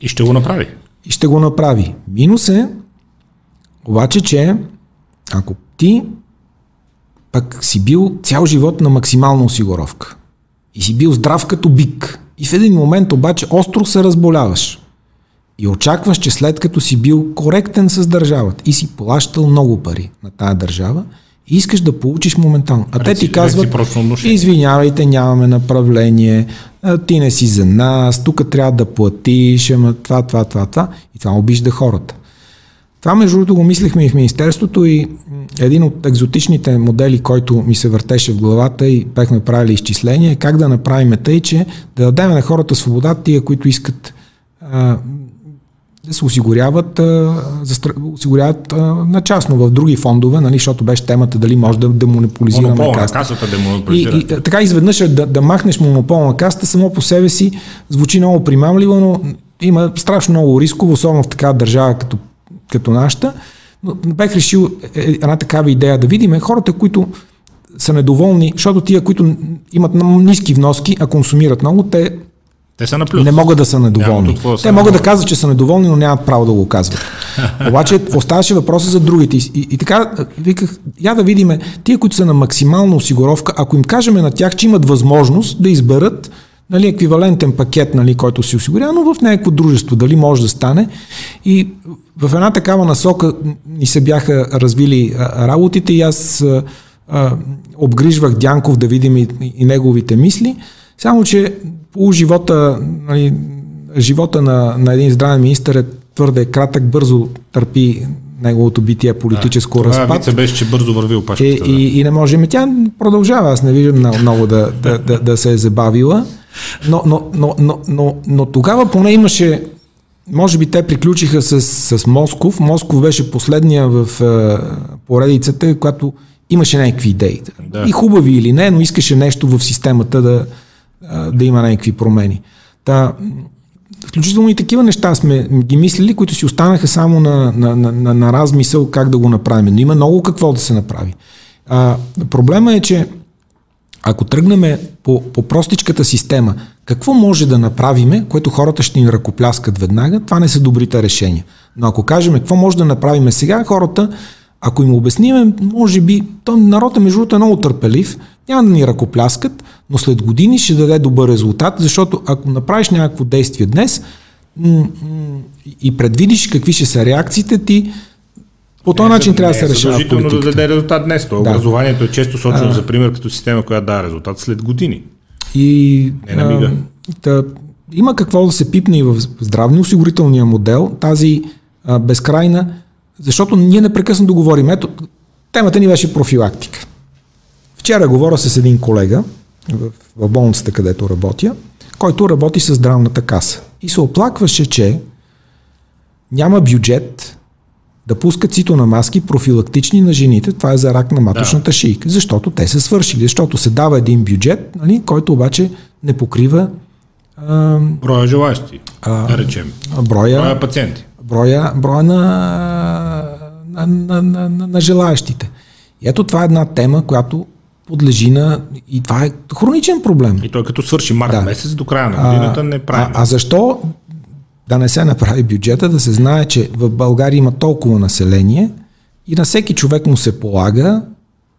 И ще го направи. И ще го направи. Минус е, обаче, че ако ти пък си бил цял живот на максимална осигуровка и си бил здрав като бик и в един момент обаче остро се разболяваш и очакваш, че след като си бил коректен с държавата и си плащал много пари на тая държава, и искаш да получиш моментално. А те ти казват, извинявайте, нямаме направление, ти не си за нас, тук трябва да платиш, ама това, това, това, това. И това обижда хората. Това между другото го мислихме и в Министерството и един от екзотичните модели, който ми се въртеше в главата и бехме правили изчисления, е как да направим тъй, че да дадем на хората свобода, тия, които искат а, да се осигуряват, а, за, осигуряват а, на частно в други фондове, нали, защото беше темата дали може да демонополизираме Монопол касата. касата демонополизира. И, и, така изведнъж е да, да махнеш монопол на касата само по себе си звучи много примамливо, но има страшно много рисково, особено в такава държава като като нашата, но бех решил е, е, една такава идея да видим хората, които са недоволни, защото тия, които имат ниски вноски, а консумират много, те те са на плюс. Не могат да са недоволни. Те са могат да казват, че са недоволни, но нямат право да го казват. Обаче оставаше въпроса за другите. И, и, и така, виках, я да видим, тия, които са на максимална осигуровка, ако им кажем на тях, че имат възможност да изберат нали, еквивалентен пакет, нали, който си осигурява, но в някакво дружество, дали може да стане. И в една такава насока ни се бяха развили работите и аз а, а, обгрижвах Дянков да видим и, и неговите мисли, само че по живота, нали, живота на, на един здравен министър е твърде кратък, бързо търпи неговото битие политическо да, разпад. Това беше, че бързо върви опашката. И, да. и, и не можем. Тя продължава. Аз не виждам много, много да, да, да, да се е забавила. Но, но, но, но, но, но тогава поне имаше може би те приключиха с, с Москов. Москов беше последния в е, поредицата, която имаше някакви идеи. Да. И хубави или не, но искаше нещо в системата да, е, да има някакви промени. Та, включително и такива неща сме ги мислили, които си останаха само на, на, на, на, размисъл как да го направим. Но има много какво да се направи. А, проблема е, че ако тръгнем по, по простичката система, какво може да направиме, което хората ще ни ръкопляскат веднага, това не са добрите решения. Но ако кажем какво може да направим сега, хората, ако им обясниме, може би, то народът е между другото е много търпелив, няма да ни ръкопляскат, но след години ще даде добър резултат, защото ако направиш някакво действие днес и предвидиш какви ще са реакциите ти, по този начин трябва да се решава политиката. да даде резултат днес. То да. Образованието е често сочено а, за пример като система, която дава резултат след години. И, Не на мига. А, има какво да се пипне и в здравно-осигурителния модел, тази а, безкрайна, защото ние непрекъснато говорим. Ето, темата ни беше профилактика. Вчера говоря с един колега в, в болницата, където работя, който работи с здравната каса. И се оплакваше, че няма бюджет да пускат цитона маски профилактични на жените, това е за рак на маточната да. шийка, защото те са свършили, защото се дава един бюджет, нали, който обаче не покрива а, броя желащи, а, да речем. Броя, броя пациенти. Броя, броя на, на, на, на, на, на желаящите. И ето това е една тема, която подлежи на... И това е хроничен проблем. И той като свърши март да. месец до края на годината а, не прави. А, а защо да не се направи бюджета, да се знае, че в България има толкова население и на всеки човек му се полага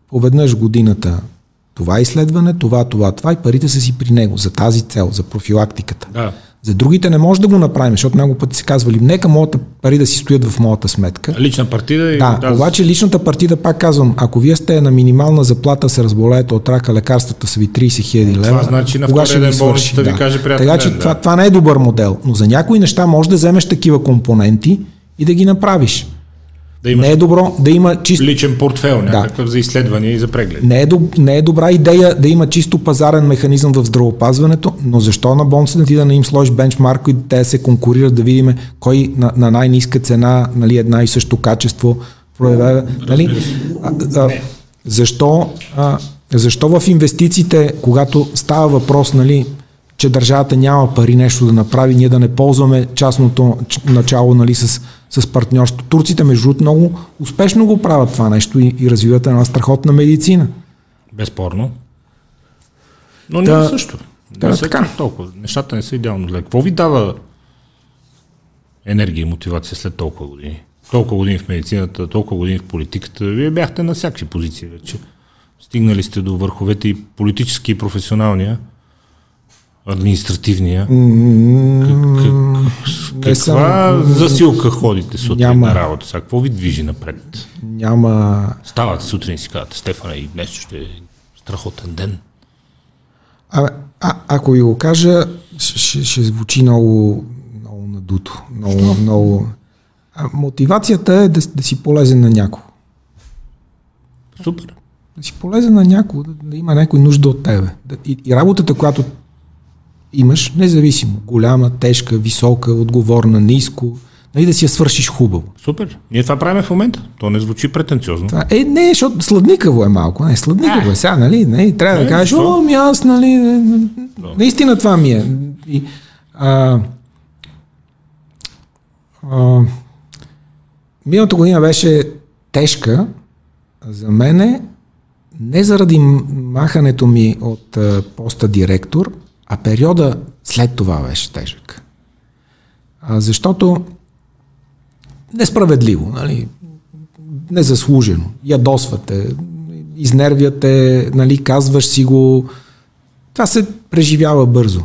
поведнъж годината това изследване, това, това, това и парите са си при него за тази цел, за профилактиката. Да. За другите не може да го направим, защото много пъти се казвали, нека моята пари да си стоят в моята сметка. Лична партида и... Да, да, обаче личната партида, пак казвам, ако вие сте на минимална заплата, се разболеете от рака, лекарствата са ви 30 хиляди лева. Това значи на втория ден болницата да. ви каже приятел Така че да. това, това не е добър модел, но за някои неща може да вземеш такива компоненти и да ги направиш. Да имаш не е добро да има чисто... Личен портфел, някакъв да. за изследвания и за преглед. Не е, доб... не е добра идея да има чисто пазарен механизъм в здравопазването, но защо на болницата ти да не им сложиш бенчмарк и те се конкурират да видим кой на, на най-низка цена, нали, една и също качество проявява. Нали? А, а, защо, а, защо в инвестициите, когато става въпрос, нали, че държавата няма пари нещо да направи, ние да не ползваме частното начало нали, с, с партньорство. Турците, между другото, много успешно го правят това нещо и, и развиват една страхотна медицина. Безспорно. Но да, ние също. Да, не са така. толкова. Нещата не са идеално зле. Какво ви дава енергия и мотивация след толкова години? Толкова години в медицината, толкова години в политиката. Вие бяхте на всякакви позиции вече. Стигнали сте до върховете и политически и професионалния административния. Mm, как, каква съм, засилка ходите сутрин няма, на работа? Сега, какво ви движи напред? Няма. Ставате сутрин и си казвате, Стефане, и днес ще е страхотен ден. А, а, ако ви го кажа, ще, ще звучи много, много надуто. Много, много... А, мотивацията е да, да си полезен на някого. Супер. Да си полезен на някого, да, да има някой нужда от тебе. Да, и, и работата, която имаш, независимо, голяма, тежка, висока, отговорна, ниско, нали, да си я свършиш хубаво. Супер. Ние това правим в момента. То не звучи претенциозно. Това, е, не, защото сладникаво е малко. Не, сладникаво е сега, нали? Не, трябва не, да кажеш, о, ми аз, нали, наистина това ми е. И, а, а, миналата година беше тежка за мене, не заради махането ми от а, поста директор, а периода след това беше тежък. А, защото несправедливо, нали? незаслужено. Ядосвате, изнервяте, нали, казваш си го. Това се преживява бързо.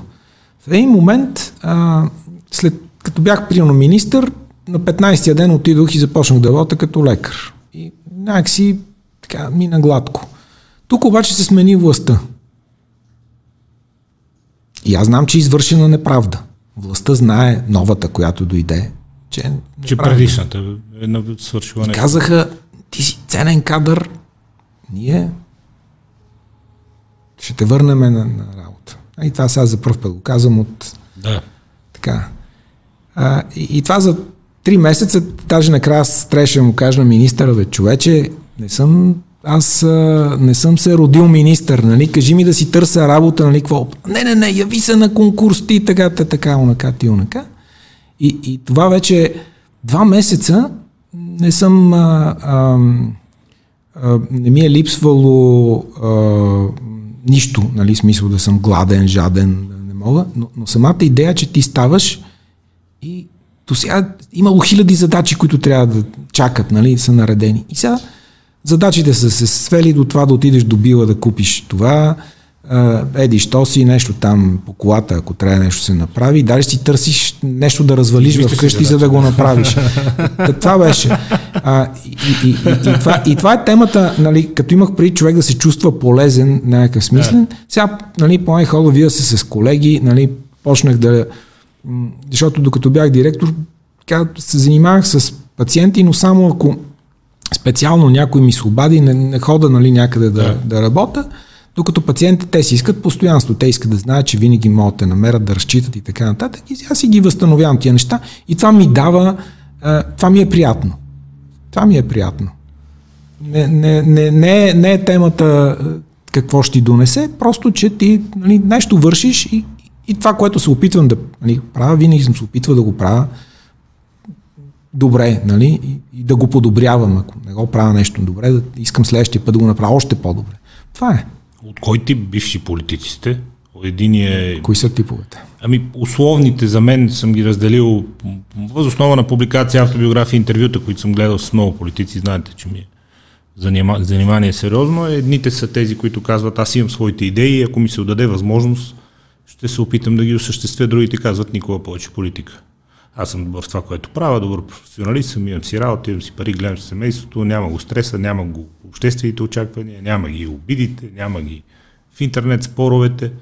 В един момент, а, след като бях приемно министър, на 15-я ден отидох и започнах да работя като лекар. И някакси така мина гладко. Тук обаче се смени властта. И аз знам, че е извършена неправда. Властта знае новата, която дойде, че... Че предишната е свършила нещо. казаха, ти си ценен кадър, ние ще те върнем на, на работа. И това сега за първ път го казвам от... Да. Така. А, и, и това за три месеца, даже накрая трябваше да му кажа на министъра, бе, човече, не съм аз а, не съм се родил министър, нали? Кажи ми да си търся работа, нали? Какво? Не, не, не, яви се на конкурс, ти така, така, така, онака, ти онака. И, и това вече два месеца не съм а, а, а, не ми е липсвало а, нищо, нали, смисъл да съм гладен, жаден, не мога, но, но самата идея, че ти ставаш и до сега имало хиляди задачи, които трябва да чакат, нали, са наредени. И сега задачите са се свели до това да отидеш до била да купиш това, еди, що си нещо там по колата, ако трябва нещо се направи, даже си търсиш нещо да развалиш вкъщи, за да го направиш. това беше. А, и, и, и, и, това, и това е темата, нали, като имах при човек да се чувства полезен, някакъв смислен. Сега, нали, по хода вие се с колеги, нали, почнах да... Защото докато бях директор, се занимавах с пациенти, но само ако специално някой ми се обади, не, не хода нали, някъде да, да. да работя, докато пациентите те си искат постоянство, те искат да знаят, че винаги могат да намерят, да разчитат и така нататък. И аз си ги възстановявам тия неща и това ми дава, това ми е приятно. Това ми е приятно. Не, не, не, не, не е темата какво ще ти донесе, просто, че ти нали, нещо вършиш и, и това, което се опитвам да нали, правя, винаги съм се опитвал да го правя добре, нали, и, и да го подобрявам, ако не го правя нещо добре, да искам следващия път да го направя още по-добре. Това е. От кой тип бивши политици сте? Един е... Кои са типовете? Ами, условните за мен съм ги разделил въз основа на публикация, автобиографии, интервюта, които съм гледал с много политици. Знаете, че ми е занима, занимание сериозно. Едните са тези, които казват, аз имам своите идеи ако ми се отдаде възможност, ще се опитам да ги осъществя. Другите казват, никога повече политика. Аз съм добър в това, което правя, добър професионалист съм, имам си работа, имам си пари, гледам семейството, няма го стреса, няма го обществените очаквания, няма ги обидите, няма ги в интернет споровете,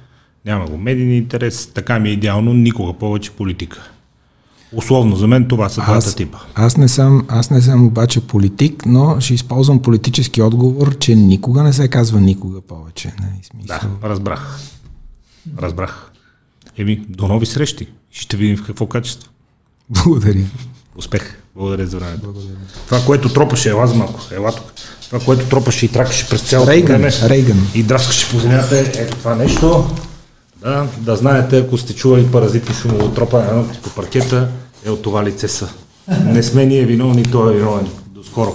няма го медийни интерес, така ми е идеално, никога повече политика. Условно за мен това са двата типа. Аз не, съм, аз не съм обаче политик, но ще използвам политически отговор, че никога не се казва никога повече. Не, смисъл. Да, разбрах. Разбрах. Еми, до нови срещи. Ще видим в какво качество. Благодаря. Успех. Благодаря за времето. Благодаря. Това, което тропаше, ела за малко, ела тук. Това, което тропаше и тракаше през цялото Рейган, време. Рейган. И драскаше по земята, ето това нещо. Да, да знаете, ако сте чували паразитни шумово тропане по паркета, е от това лице са. Не сме ние виновни, той е виновен. До скоро.